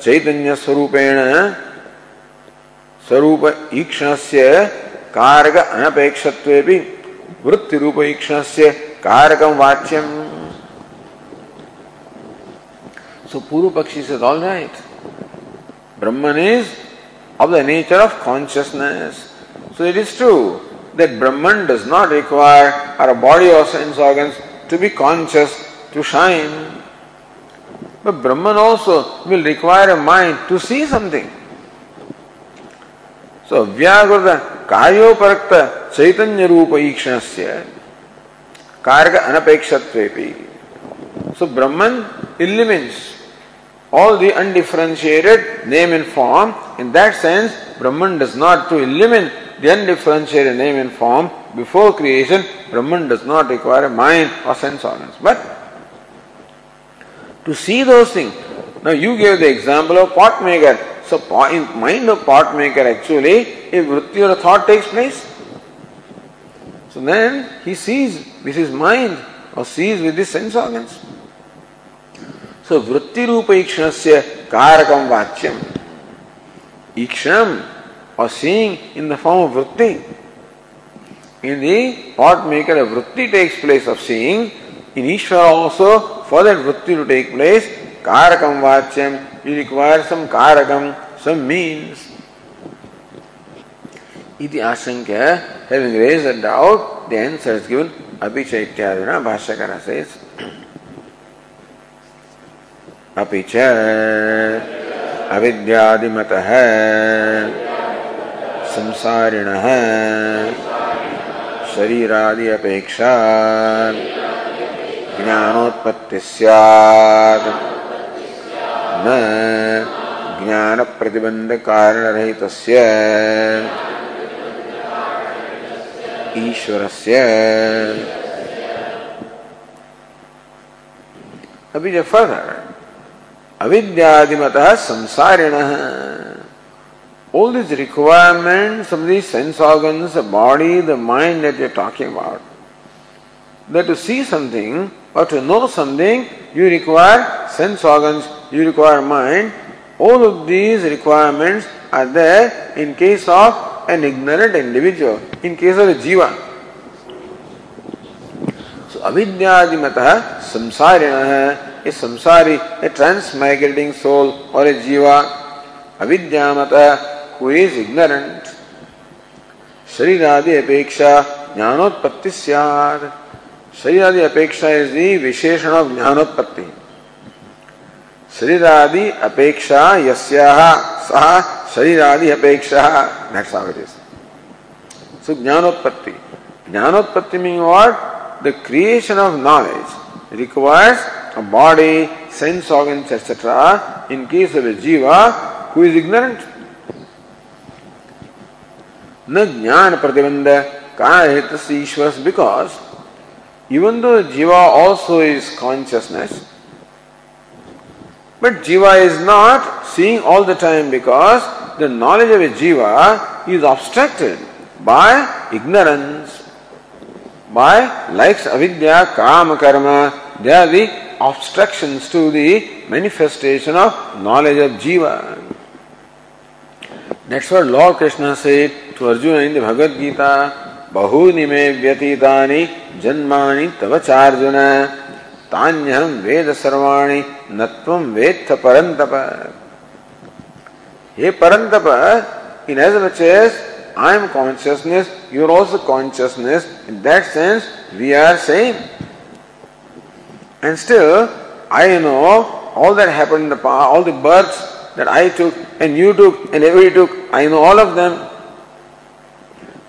A: चैतन्य स्वरूपेण स्वरूप ईक्षणस्य कारक अनपेक्षत्वेपि वृत्ति रूप ईक्षणस्य कारकम वाच्यम। So purva pakshi says all right Brahman is of the nature of consciousness. So it is true that Brahman does not require our body or sense organs to be conscious to shine. But Brahman also will require a mind to see something. So Vyagrata Karyoparakta Chaitanya Rupa Ikshanasya Karga Anapekshatvepi. So Brahman illuminates all the undifferentiated name and form. In that sense, Brahman does not, to eliminate the undifferentiated name and form before creation, Brahman does not require a mind or sense organs. But to see those things, now you gave the example of pot maker. So in mind of pot maker actually, if vritti or a thought takes place, so then he sees with his mind or sees with his sense organs. So vritti rupa ikshanasya karakam vachyam. Ikshanam or seeing in the form of vritti. In the pot maker, a vritti takes place of seeing. In Ishvara also, for that vritti to take place, karakam vachyam, you require some karakam, some means. Iti asankya, having raised a doubt, the answer is given. Abhichaityadina Bhashyakara says. अपि च अविद्यादिमतः संसारिणः, शरीरादि अपेक्षा, ज्ञानोत्पत्ति स्यात्। न ज्ञान प्रतिबंध कारण रहित ईश्वरस्य। अभी जो further avidyadimata samsarina. All these requirements of the sense organs, the body, the mind that you're talking about, that to see something or to know something, you require sense organs, you require mind. All of these requirements are there in case of an ignorant individual, in case of a jiva. So avidyadimata samsarina a samsari, a transmigrating soul or a jiva, avidyamata, who is ignorant. शरीरादि अपेक्षा ज्ञानोत्पत्ति सियाद शरीरादि अपेक्षा is the विशेषण of ज्ञानोत्पत्ति। शरीरादि अपेक्षा यस्याह सह शरीरादि अपेक्षा। That's how it is so ज्ञानोत्पत्ति। ज्ञानोत्पत्ति mean what the creation of knowledge requires body, sense organs, etc. In case of a jiva who is ignorant. न ज्ञान प्रतिबंध काहित ईश्वर because even though jiva also is consciousness, but jiva is not seeing all the time because the knowledge of a jiva is obstructed by ignorance, by likes avidya, kama, karma, they are the obstructions to the manifestation of knowledge of jiva. That's what Lord Krishna said to Arjuna in the Bhagavad Gita. बहूनि मे व्यतीतानि जन्मानि तव चार्जुन तान्यहं वेद सर्वाणि न त्वं वेत्थ परन्तप हे परन्तप in as much as I am consciousness, you are also consciousness. In that sense, we are same. And still, I know all that happened in the past, all the births that I took and you took and everybody took, I know all of them.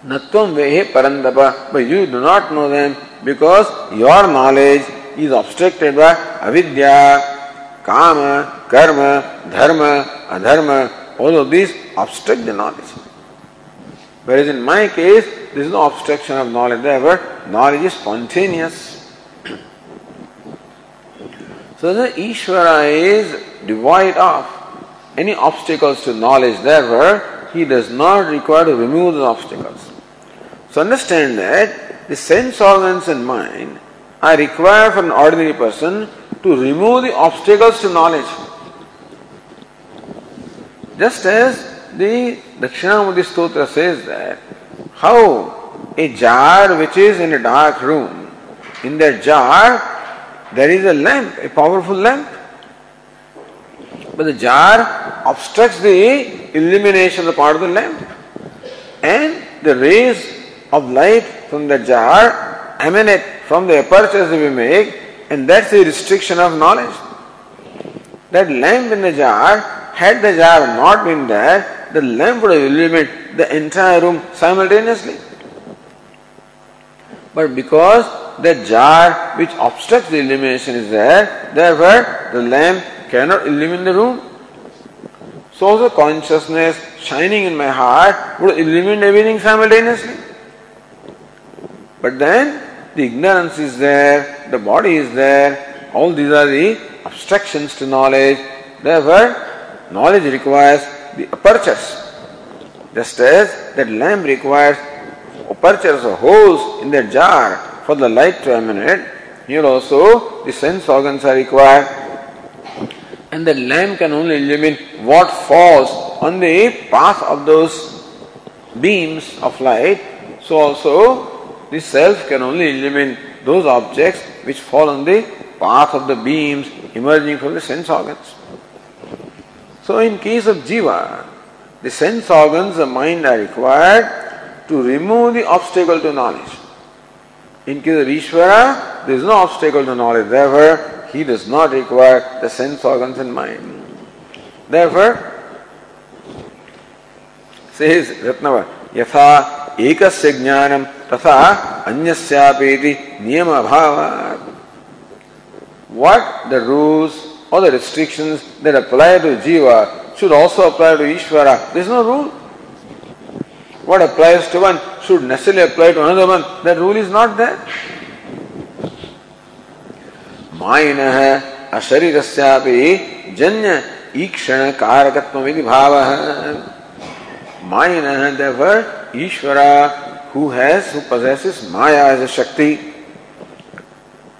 A: Natvam vehe parandapa, but you do not know them because your knowledge is obstructed by avidya, kama, karma, dharma, adharma, all of these obstruct the knowledge. Whereas in my case, there is no obstruction of knowledge, therefore, knowledge is spontaneous. So the Ishvara is devoid of any obstacles to knowledge, therefore, he does not require to remove the obstacles. So understand that the sense organs and mind are required for an ordinary person to remove the obstacles to knowledge. Just as the Dakshinamurti Stotra says that how a jar which is in a dark room, in that jar there is a lamp, a powerful lamp. But the jar obstructs the illumination of the part of the lamp. And the rays of light from the jar emanate from the apertures that we make, and that's the restriction of knowledge. That lamp in the jar, had the jar not been there, the lamp would have illuminated the entire room simultaneously. But because the jar which obstructs the illumination is there, therefore the lamp cannot illumine the room. So also consciousness shining in my heart would illuminate everything simultaneously. But then the ignorance is there, the body is there, all these are the obstructions to knowledge. Therefore, knowledge requires the apertures. Just as that lamp requires apertures or holes in that jar for the light to emanate, here also the sense organs are required and the lamp can only illumine what falls on the path of those beams of light. So also the self can only illumine those objects which fall on the path of the beams emerging from the sense organs. So in case of jiva, the sense organs, the mind are required to remove the obstacle to knowledge. In case of Ishvara, there is no obstacle to knowledge. Therefore, he does not require the sense organs and mind. Therefore, says Ratnava, यथा एकस्य ज्ञानम तथा अन्यस्यापेति नियम अभाव what the rules or the restrictions that apply to jiva should also apply to Ishvara. There is no rule. What applies to one should necessarily apply to another one. That rule is not there. माइन अशरीर जन्य ईक्षण कारकत्व भाव mine there Ishvara who has who possesses maya as a shakti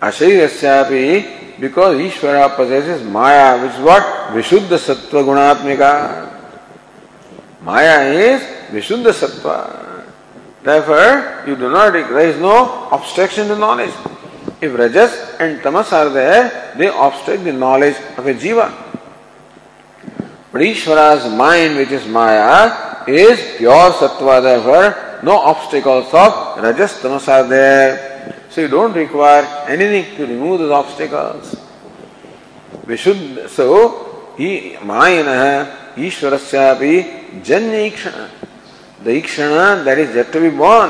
A: asharirasyapi because ishvara possesses maya which is what vishuddha sattva gunatmika maya is vishuddha sattva therefore you do not there is no obstruction to knowledge If Rajas and Tamas are there, they obstruct the knowledge of a jiva. But Ishvara's mind, which is Maya, is pure sattva, therefore no obstacles of Rajas Tamas are there. So you don't require anything to remove those obstacles. We should, so, he, Mayana, Janya Ikshana. The Ikshana that is yet to be born.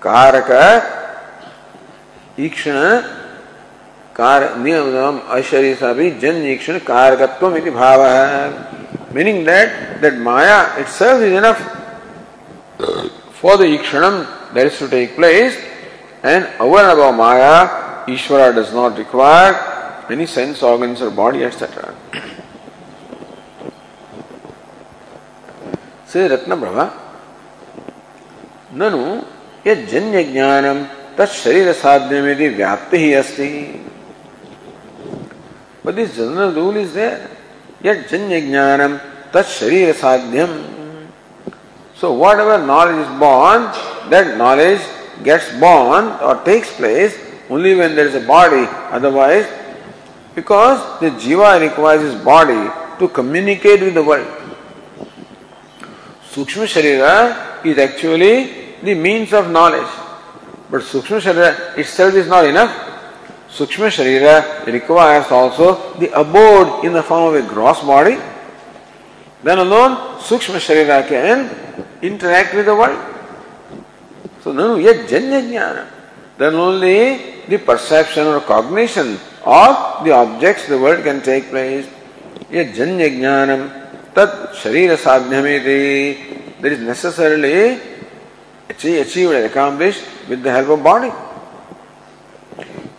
A: Karaka सा भी जन ईक्षण कारकत्व इति भाव है meaning that that itself is enough for the ikshanam that is to take place and over and above maya Ishvara does not require any sense organs or body etc. Shri Ratna Prabha ननु ये जन्य ज्ञानम तरीर साध्य में व्याप्त ही अस्ति। But general rule is ये जन्य ज्ञानम तरीर साध्यम so whatever knowledge is born that knowledge gets born और takes place only when there is a body otherwise because the jiva requires is body to communicate with the world Sukshma Sharira is actually the means of knowledge. But Sukshma Sharira itself is not enough. Sukshma Sharira requires also the abode in the form of a gross body. Then alone Sukshma Sharira can interact with the world. So, no, yet Jnana. Then only the perception or cognition of the objects the world can take place. Yet Jnanam that, Tad sharira sadhyamiti. there is necessarily achieved and accomplished with the help of body.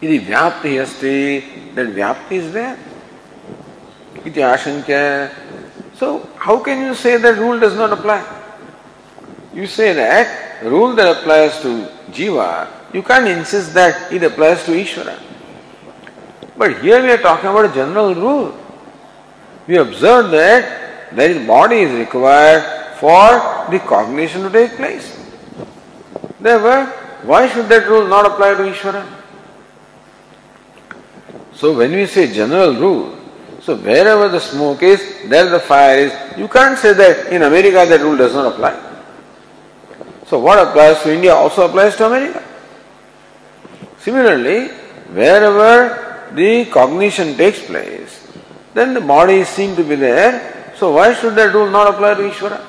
A: Iti vyapti asti. That vyapti is there. Iti ashankya. So, how can you say that rule does not apply? You say that rule that applies to jiva, you can't insist that it applies to Ishvara. But here we are talking about a general rule. We observe that there is body is required for the cognition to take place. Therefore, why should that rule not apply to Ishvara? So when we say general rule, so wherever the smoke is, there the fire is. You can't say that in America that rule does not apply. So what applies to India also applies to America. Similarly, wherever the cognition takes place, then the body is seen to be there. So why should that rule not apply to Ishvara?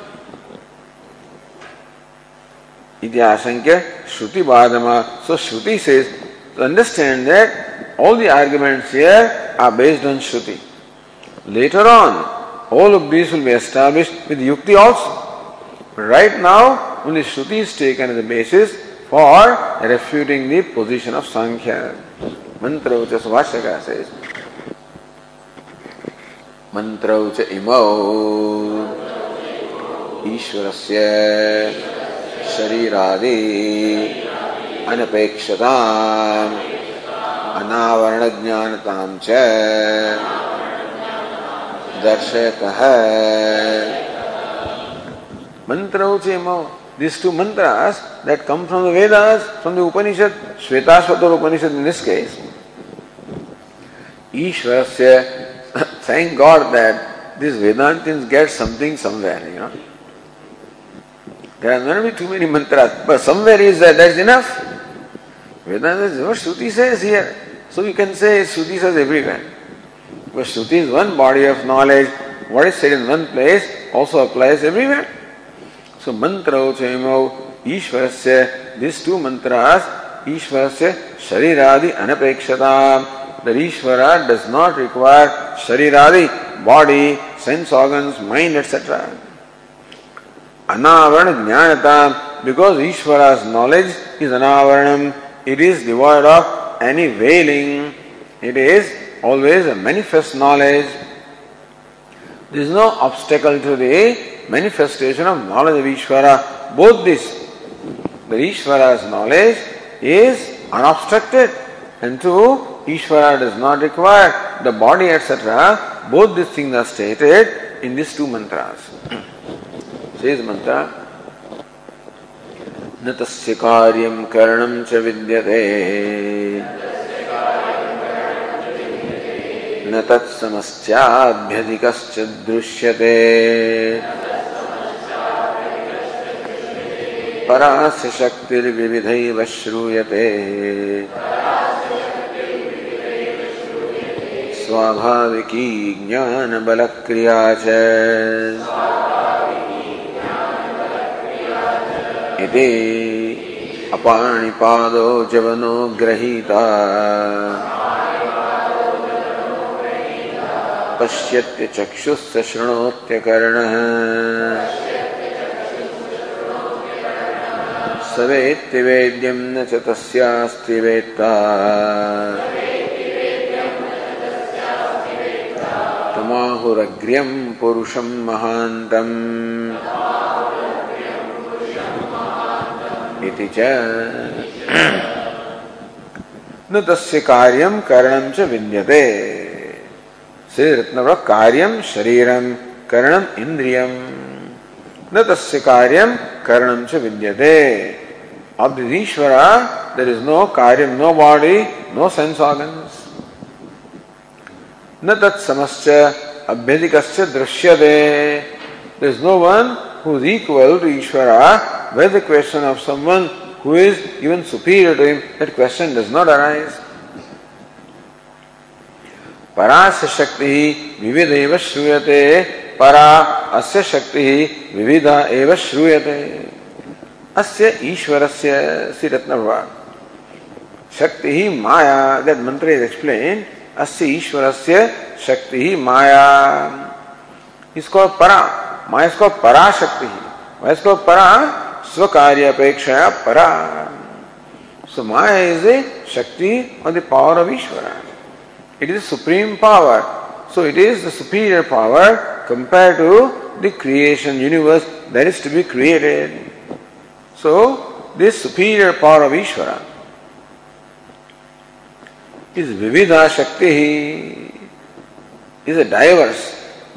A: Iti asankya Shruti Bhadama. So Shruti says, to understand that all the arguments here are based on Shruti. Later on, all of these will be established with Yukti also. But right now, only Shruti is taken as a basis for refuting the position of Sankhya. Mantra Subhashaka says, Ucha Imau ईश्वरस्य शरीरादि अनपेक्षता अनावरण ज्ञानताम च दर्शक है mantra these two mantras that come from the Vedas, from the Upanishad, Shvetasvatar Upanishad in this case. Ishvarasya, thank God that these Vedantins get something somewhere, you know. There are not be too many mantras, but somewhere is that, that's enough. Vedanta is what Shruti says here. So we can say Shruti says everywhere. But Shruti is one body of knowledge. What is said in one place also applies everywhere. So mantra uchayamo Ishvarasya, these two mantras, Ishvarasya Shariradi Anapekshata. The Ishvara does not require Shariradi, body, sense organs, mind, etc. Anavarana Jnanata, because Ishvara's knowledge is Anavaranam, it is devoid of any veiling. It is always a manifest knowledge. There is no obstacle to the manifestation of knowledge of Ishvara. Both this, the Ishvara's knowledge is unobstructed, and two, Ishvara does not require the body, etc. Both these things are stated in these two mantras. Says mantra. न तस्य कार्यं करणं च विद्यते न तत्समस्याभ्यधिकश्च दृश्यते परास्य शक्तिर्विविधैव श्रूयते स्वाभाविकी ज्ञानबलक्रिया च। इति अपाणिपादो जवनो ग्रहीता। पश्यत्य चक्षुश्च शृणोत्य कर्णः सवेत्ति वेद्यं न च तस्यास्ति वेत्ता। तमाहुरग्र्यं पुरुषं महान्तम्। इति च। न तस्य कार्यम करणम च विद्यते। श्री रत्न कार्यम शरीरम करणम इंद्रियम न तस्य कार्यम करणम च विद्यते। of the Ishvara, there is no no body, no sense organs. न तत्समश्च अभ्यधिकश्च दृश्यते There is no one who is equal to Ishvara where the question of someone who is even superior to him, that question does not arise. परास्य शक्ति ही विविध एव श्रूयते परा अस्य शक्ति ही विविध एव श्रूयते अस्य ईश्वरस्य श्री रत्न शक्ति ही माया that mantra is explain Ishvara से शक्ति ही माया। इसको परा माया इसको परा शक्ति। ही इसको परा स्व कार्य अपेक्षा परा। सो माया इज़ ए शक्ति और the power of Ishvara. It is supreme power so it is the superior power compare to the creation universe that is to be created so this superior power of Ishvara. Is विविधा शक्ति he is a diverse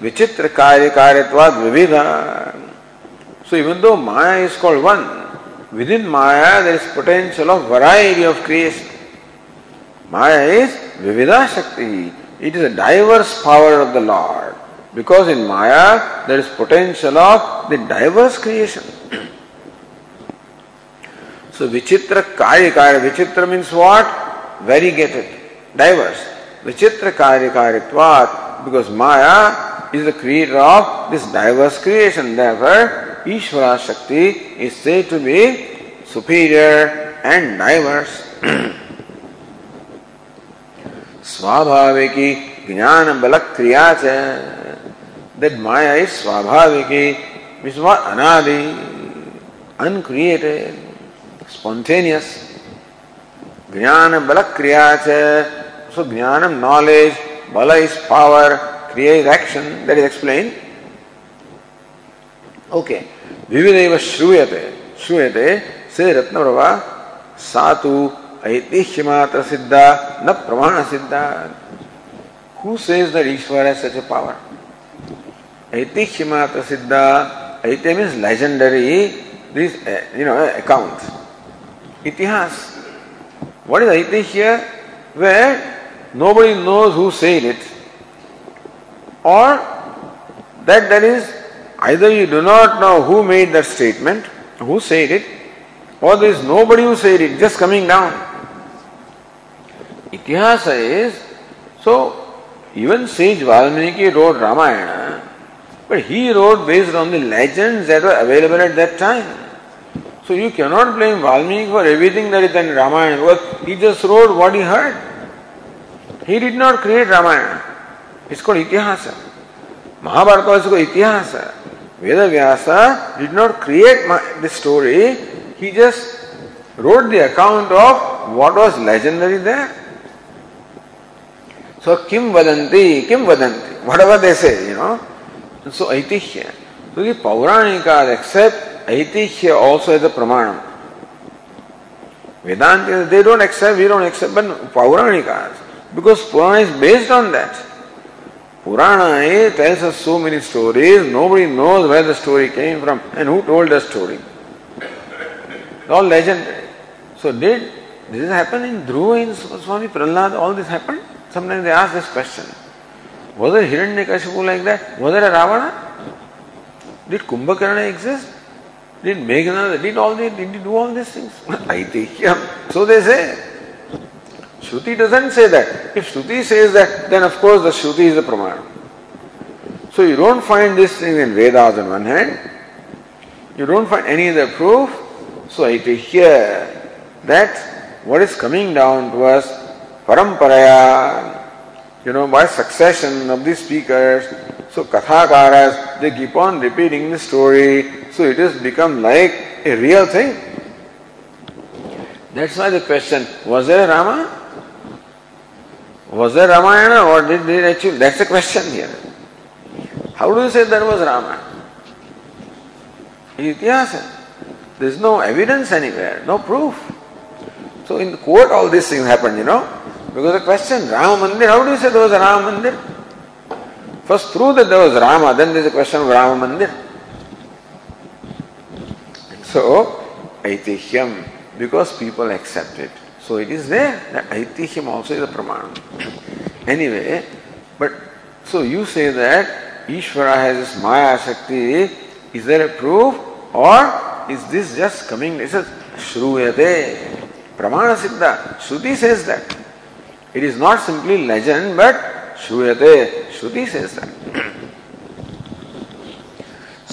A: विचित्र कार्य कार्यवाद विविधा। So even though maya is called one within maya there is potential of variety of creation maya is vividha shakti it is a diverse power of the lord because in maya there is potential of the diverse creation so विचित्र कार्य कार्य विचित्र means what variegated diverse विचित्र कार्य कारित्वात because maya is the creator of this diverse creation diver Ishvara shakti is say to be superior and diverse स्वाभाविकी ज्ञान बल क्रिया maya is स्वाभाविकी विच वॉज़ अनादि अनक्रिएटेड स्पॉन्टेनियस ज्ञान बल क्रिया So jnanam knowledge, bala is power, kriya is action. That is explained. Okay. श्रूयते से रत्न प्रभा सातु ऐतिह्य मात्र सिद्धा न प्रमाण सिद्धा Who says that Ishvara has such a power? Aitihya matra siddha. Aitihya means legendary, this, uh, you know, account. Itihas. What is Aitihya? Where nobody knows who said it. Or that there is Either you do not know who made that statement, who said it, or there is nobody who said it, just coming down. Itihasa is, so even sage Valmiki wrote Ramayana, but he wrote based on the legends that were available at that time. So you cannot blame Valmiki for everything that is in Ramayana because he just wrote what he heard. He did not create Ramayana. It's called Itihasa. Mahabharata is called Itihasa. Vedavyasa did not create the story, he just wrote the account of what was legendary there. So, Kim Vadanti, Kim Vadanti, whatever they say, you know. And So, Aitihya. So, the Pauranikas accept Aitihya also as a Pramanam. Vedanta, they don't accept, we don't accept, but Pauranikas, because Purana is based on that. Purana tells us so many stories, nobody knows where the story came from and who told the story. It's all legendary. So did this happen in Dhruva, in Swami Prahlad, all this happened? Sometimes they ask this question. Was there Hiranyakashipu like that? Was there a Ravana? Did Kumbhakarna exist? Did Meghnada, did all this, did he do all these things? I think. So they say. Shruti doesn't say that. If Shruti says that, then of course the Shruti is the Pramana. So you don't find this thing in Vedas on one hand, you don't find any other proof. So it is here that what is coming down to us, paramparaya, you know, by succession of the speakers. So Kathakaras, they keep on repeating the story. So it has become like a real thing. That's why the question, was there a Rama? Was there Ramayana or did they achieve? That's the question here. How do you say there was Rama? Itihasa. There is no evidence anywhere, no proof. So in court all these things happened, you know. Because the question, Rama Mandir, how do you say there was a Rama Mandir? First through that there was Rama, then there is a question of Rama Mandir. So, Aitihyam, because people accept it. So it is there. That Aitihyam also is a pramana. Anyway, but so you say that Ishvara has this Maya Shakti. Is there a proof? Or is this just coming? It says Shruyate. Pramana Siddha. Shruti says that. It is not simply legend, but Shruyate. Shruti says that.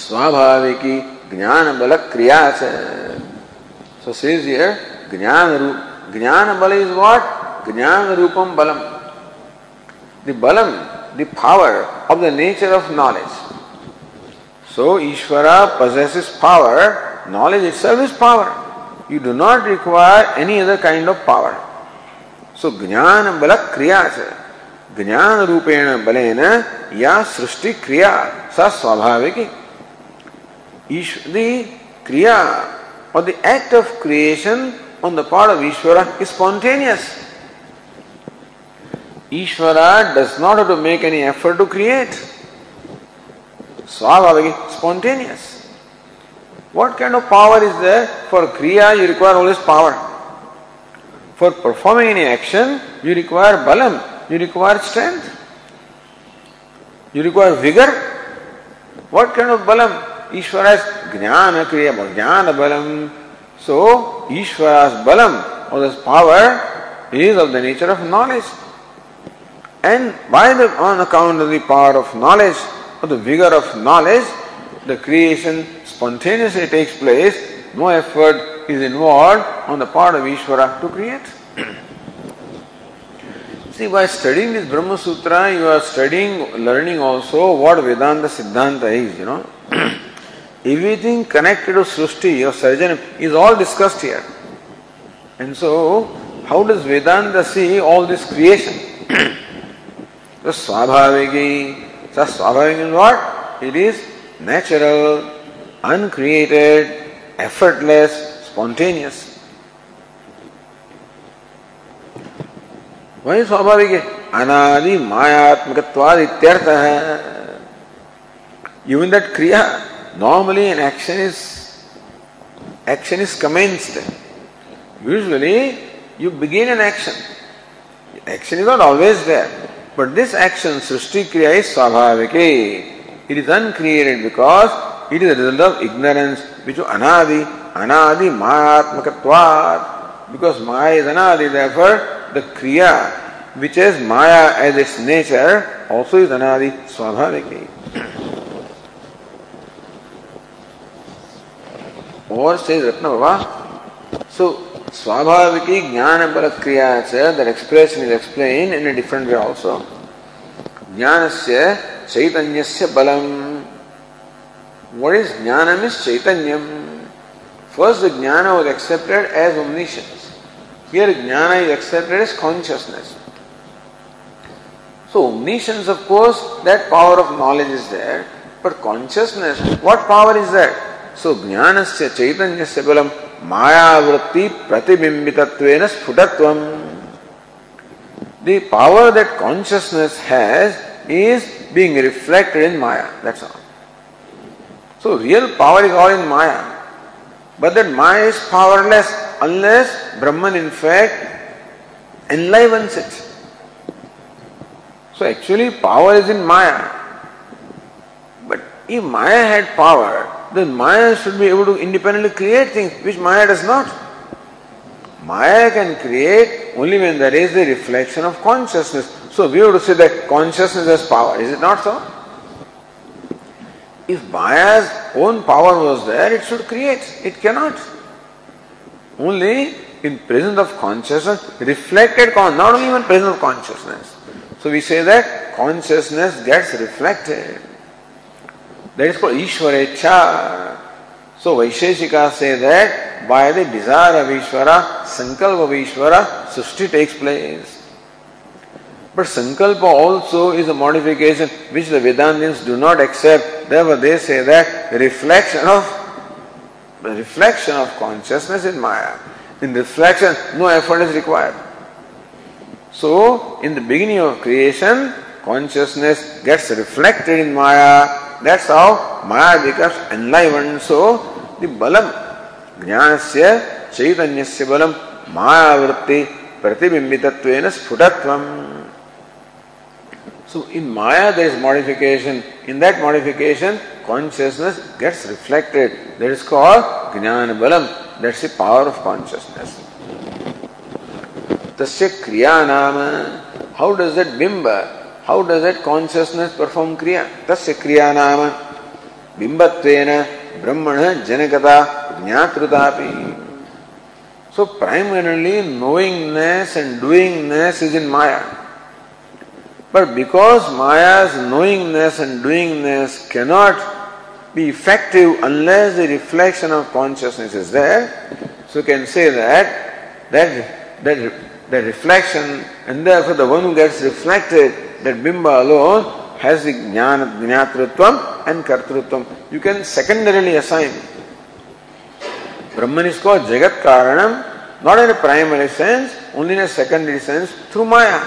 A: स्वाभाविकी ज्ञान बल क्रिया से सो says here ज्ञान रूप ज्ञान बल is what ज्ञान रूपम बलम the balam the power of the nature of knowledge so Ishvara possesses power knowledge itself is power you do not require any other kind of power. So jnana bala kriya se. ज्ञान रूपेण बलेन या सृष्टि क्रिया सा स्वाभाविक the kriya or the act of creation on the part of Ishvara is spontaneous. Ishvara does not have to make any effort to create. Swabhaviki, spontaneous. What kind of power is there? For Kriya, you require always power. For performing any action, you require balam, you require strength, you require vigor. What kind of balam? Ishvara's jnana kriya, jnana balam. So, Ishvara's balam, or this power, is of the nature of knowledge. And by the on account of the power of knowledge, or the vigor of knowledge, the creation spontaneously takes place, no effort is involved on the part of Ishvara to create. See, by studying this Brahma Sutra, you are studying, learning also what Vedanta Siddhanta is, you know. Everything connected to Srushti or Sarjan is all discussed here. And so, how does Vedanta see all this creation? the Swabhaviki. So, Swabhaviki is what? It is natural, uncreated, effortless, spontaneous. वही स्वाभाविक है अनादि मायात्मकत्वाद इत्यर्थ है even that kriya normally an action is action is commenced usually you begin an action action is not always there but this action srishti kriya is swabhavike it is uncreated because It is a result of ignorance, which is anadi, anadi mayatmakatvat. Because maya is anadi, therefore the kriya, which is maya as its nature, also is anadi, swabhaviki. Or says Ratna Baba, so Swabhaviki Jnana Bala Kriya, that expression is explained in a different way also. Jnanasya Chaitanyasya Balam What is jnana means chaitanyam. First, the jnana was accepted as omniscience. Here, jnana is accepted as consciousness. So, omniscience, of course, that power of knowledge is there. But consciousness, what power is that? So, jnanasya chaitanyasya balam मायावृत्ति प्रतिबिंबितत्वेन स्फुटत्वम The power that consciousness has is being reflected in Maya. That's all. So real power is all in Maya. But that Maya is powerless unless Brahman in fact enlivens it. So actually power is in Maya. But if Maya had power, then Maya should be able to independently create things which Maya does not. Maya can create only when there is a reflection of consciousness. So we have to say that consciousness has power. Is it not so? If Maya's own power was there, it should create. It cannot. Only in presence of consciousness, reflected, consciousness, not only in presence of consciousness. So we say that consciousness gets reflected. That is called Ishwarecha. So Vaisheshika say that by the desire of Ishvara, Sankalpa of Ishvara, Sushti takes place. But Sankalpa also is a modification which the Vedantins do not accept. Therefore they say that reflection of reflection of consciousness in Maya. In reflection, no effort is required. So, in the beginning of creation, consciousness gets reflected in Maya. That's how Maya becomes enlivened. So, the balam, jnanasya, chaitanyasya balam, maya vritti, pratibimbitattvena sfutatvam. So, in Maya there is modification. In that modification, consciousness gets reflected. That is called Jnana Balam. That's the power of consciousness. Tasya Kriya. How does that bimba, how does that consciousness perform Kriya? Tasya Kriya Nama. Bimbatvena Brahmana Janakata Jnatrutapi. So primarily knowingness and doingness is in Maya. But because Maya's knowingness and doingness cannot be effective unless the reflection of consciousness is there, so you can say that that that, that reflection and therefore the one who gets reflected, that bimba alone has the jnana, jnatrutvam and kartrutvam. You can secondarily assign. Brahman is called Jagat Karanam, not in a primary sense, only in a secondary sense through Maya.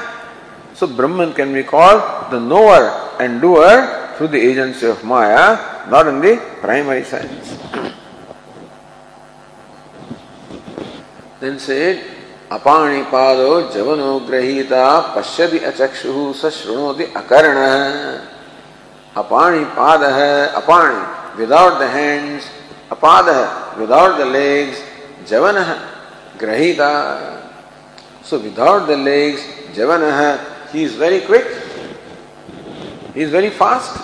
A: So Brahman can be called the knower and doer through the agency of Maya, not in the primary sense. then said, अपाणि पादो जवनो ग्रहीता पश्यति अचक्षु स शृणोति अकर्ण अपाणि पाद अपाणि विदाउट द हैंड्स अपाद विदाउट द लेग्स जवन ग्रहीता सो विदाउट द लेग्स जवन He is very quick. He is very fast.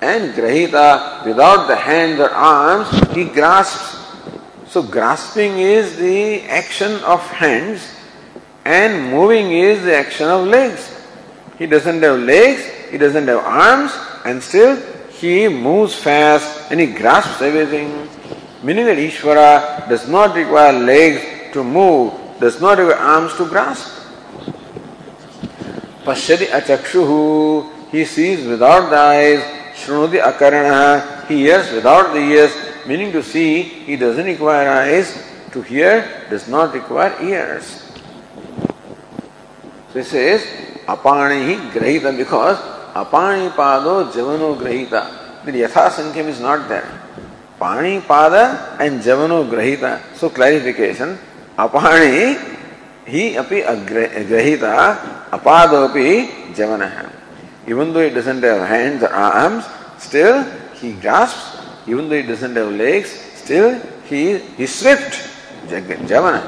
A: And Grahita, without the hands or arms, he grasps. So grasping is the action of hands and moving is the action of legs. He doesn't have legs, he doesn't have arms, and still he moves fast and he grasps everything. Meaning that Ishvara does not require legs to move, does not require arms to grasp. Pashyati achakshuhu, he sees without the eyes, shrunudi akaranaha, he hears without the ears, meaning to see, he doesn't require eyes, to hear does not require ears. So he says, apani grahita, because apani pado javano grahita. The yatha sankhya is not there. Pani pada and javano grahita. So clarification, apani he api agrahita apadopi javana. Even though he doesn't have hands or arms, still he grasps. Even though he doesn't have legs, still he he swift. Javana.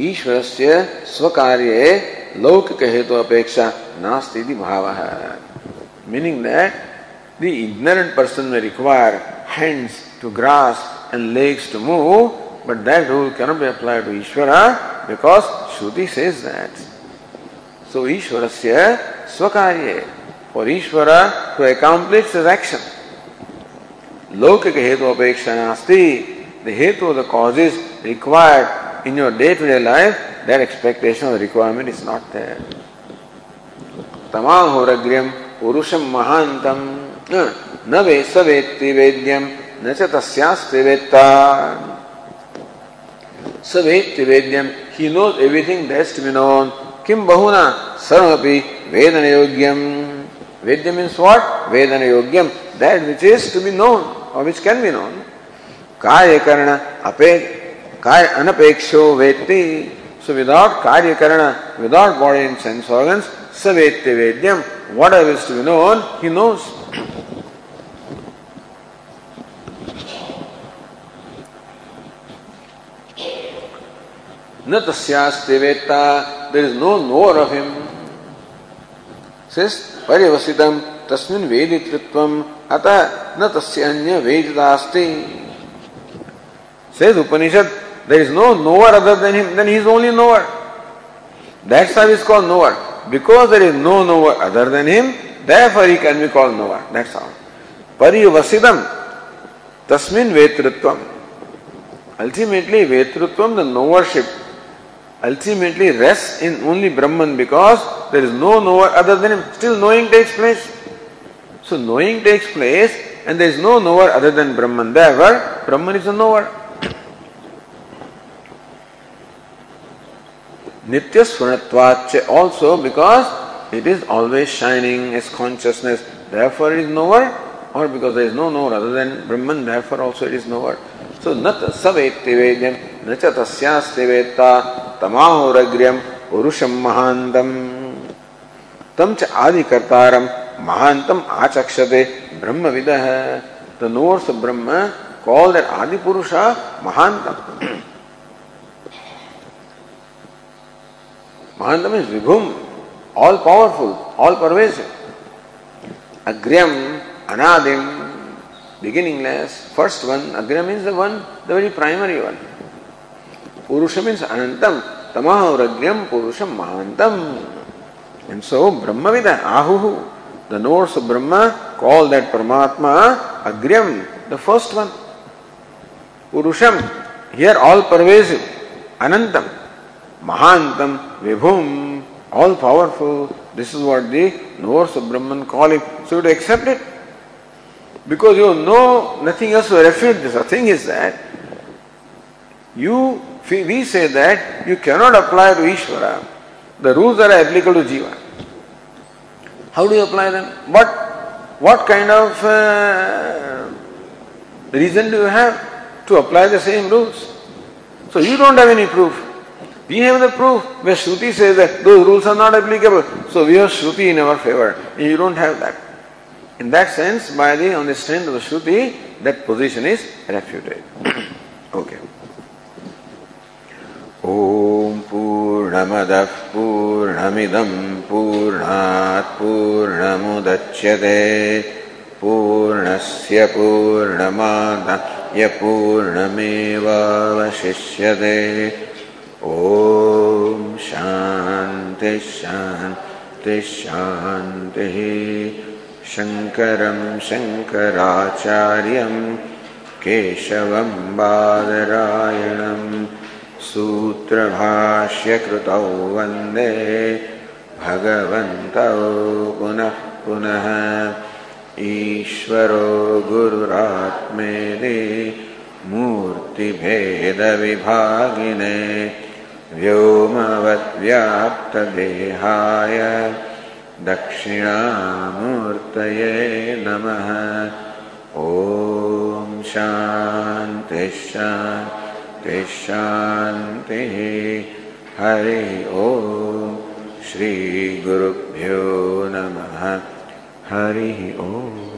A: ईश्वरस्य स्वकार्ये लौकिक हेतु अपेक्षा नास्ति भाव meaning that the ignorant person में require hands to grasp and legs to move, but that rule cannot be applied to Ishvara because Shruti says that. So Ishvarasya swakarye, for Ishvara to accomplish his action. Lokika hetu apeksha nasti, the hetu, the causes required in your day-to-day life, that expectation or requirement is not there. तमाहोरग्र्यम पुरुषम महांतम न वे सवेत्ति वेद्यम न च तस्यास्ति वेत्ता सवेत्ति vedyam he knows everything that's to be known किम बहुना सर्वपि वेदन योग्यम वेद्य मीन्स व्हाट वेदन योग्यम that which is to be known or which can be known कार्य करण अपे कार्य अनपेक्षो वेत्ति so without karya karana without body and sense organs savetya vedyam whatever is to be known he knows न तस्यास्ते वेत्ता there is no knower of him सिस पर्यवसितम तस्मिन वेदितृत्वम अतः न तस्य अन्य वेदितास्ति says Upanishad there is no knower other than him, then he is only knower. That's why he is called knower. Because there is no knower other than him, therefore he can be called knower. That's all. Parivasidam tasmin vetrutvam. Ultimately, vetrutvam, the knowership, ultimately rests in only Brahman because there is no knower other than him. Still knowing takes place. So knowing takes place and there is no knower other than Brahman. Therefore, Brahman is a knower. Nitya Swanatvacha also because it is always shining as consciousness, therefore it is knower, or because there is no knower other than Brahman, therefore also it is knower. So nat savetti vedyam, nacha tasyasti cha adi kartaram, mahantam achakshate, brahma vidah. The knowers of Brahma call that Adi Purusha Mahantam. Mahantam is Vibhum, all powerful, all pervasive. Agryam, Anadim, beginningless. First one, Agryam means the one, the very primary one. Purusham Mahantam. And so Brahmavida, Ahuhu, the knowers of Brahma call that Paramatma Agryam, the first one. Purusham, here all pervasive, Anantam. Mahantam, Vibhum, all powerful. This is what the knowers of Brahman call him. So you to accept it. Because you know nothing else to refute this. The thing is that you we say that you cannot apply to Ishvara the rules are applicable to Jiva. How do you apply them? What what kind of uh, reason do you have to apply the same rules? So you don't have any proof. We have the proof where Shruti says that those rules are not applicable. So we have Shruti in our favor. You don't have that. In that sense, by the on the strength of the Shruti, that position is refuted. okay. ॐ पूर्णमदः पूर्णमिदं पूर्णात् पूर्णमुदच्यते। पूर्णस्य पूर्णमादाय पूर्णमेवावशिष्यते ॐ शान्ति शान्ति शान्तिः। शङ्करं शङ्कराचार्यं केशवं बादरायणं सूत्रभाष्यकृतौ वंदे भगवन्तौ पुनः पुनः। ईश्वरो गुरुरात्मेदि मूर्तिभेदविभागिने व्योमवद्व्याप्तदेहाय दक्षिणामूर्तये नमः। ॐ शान्तिः शान्तिः। शान्तिः हरि ओम श्री गुरुभ्यो नमः। हरि ॐ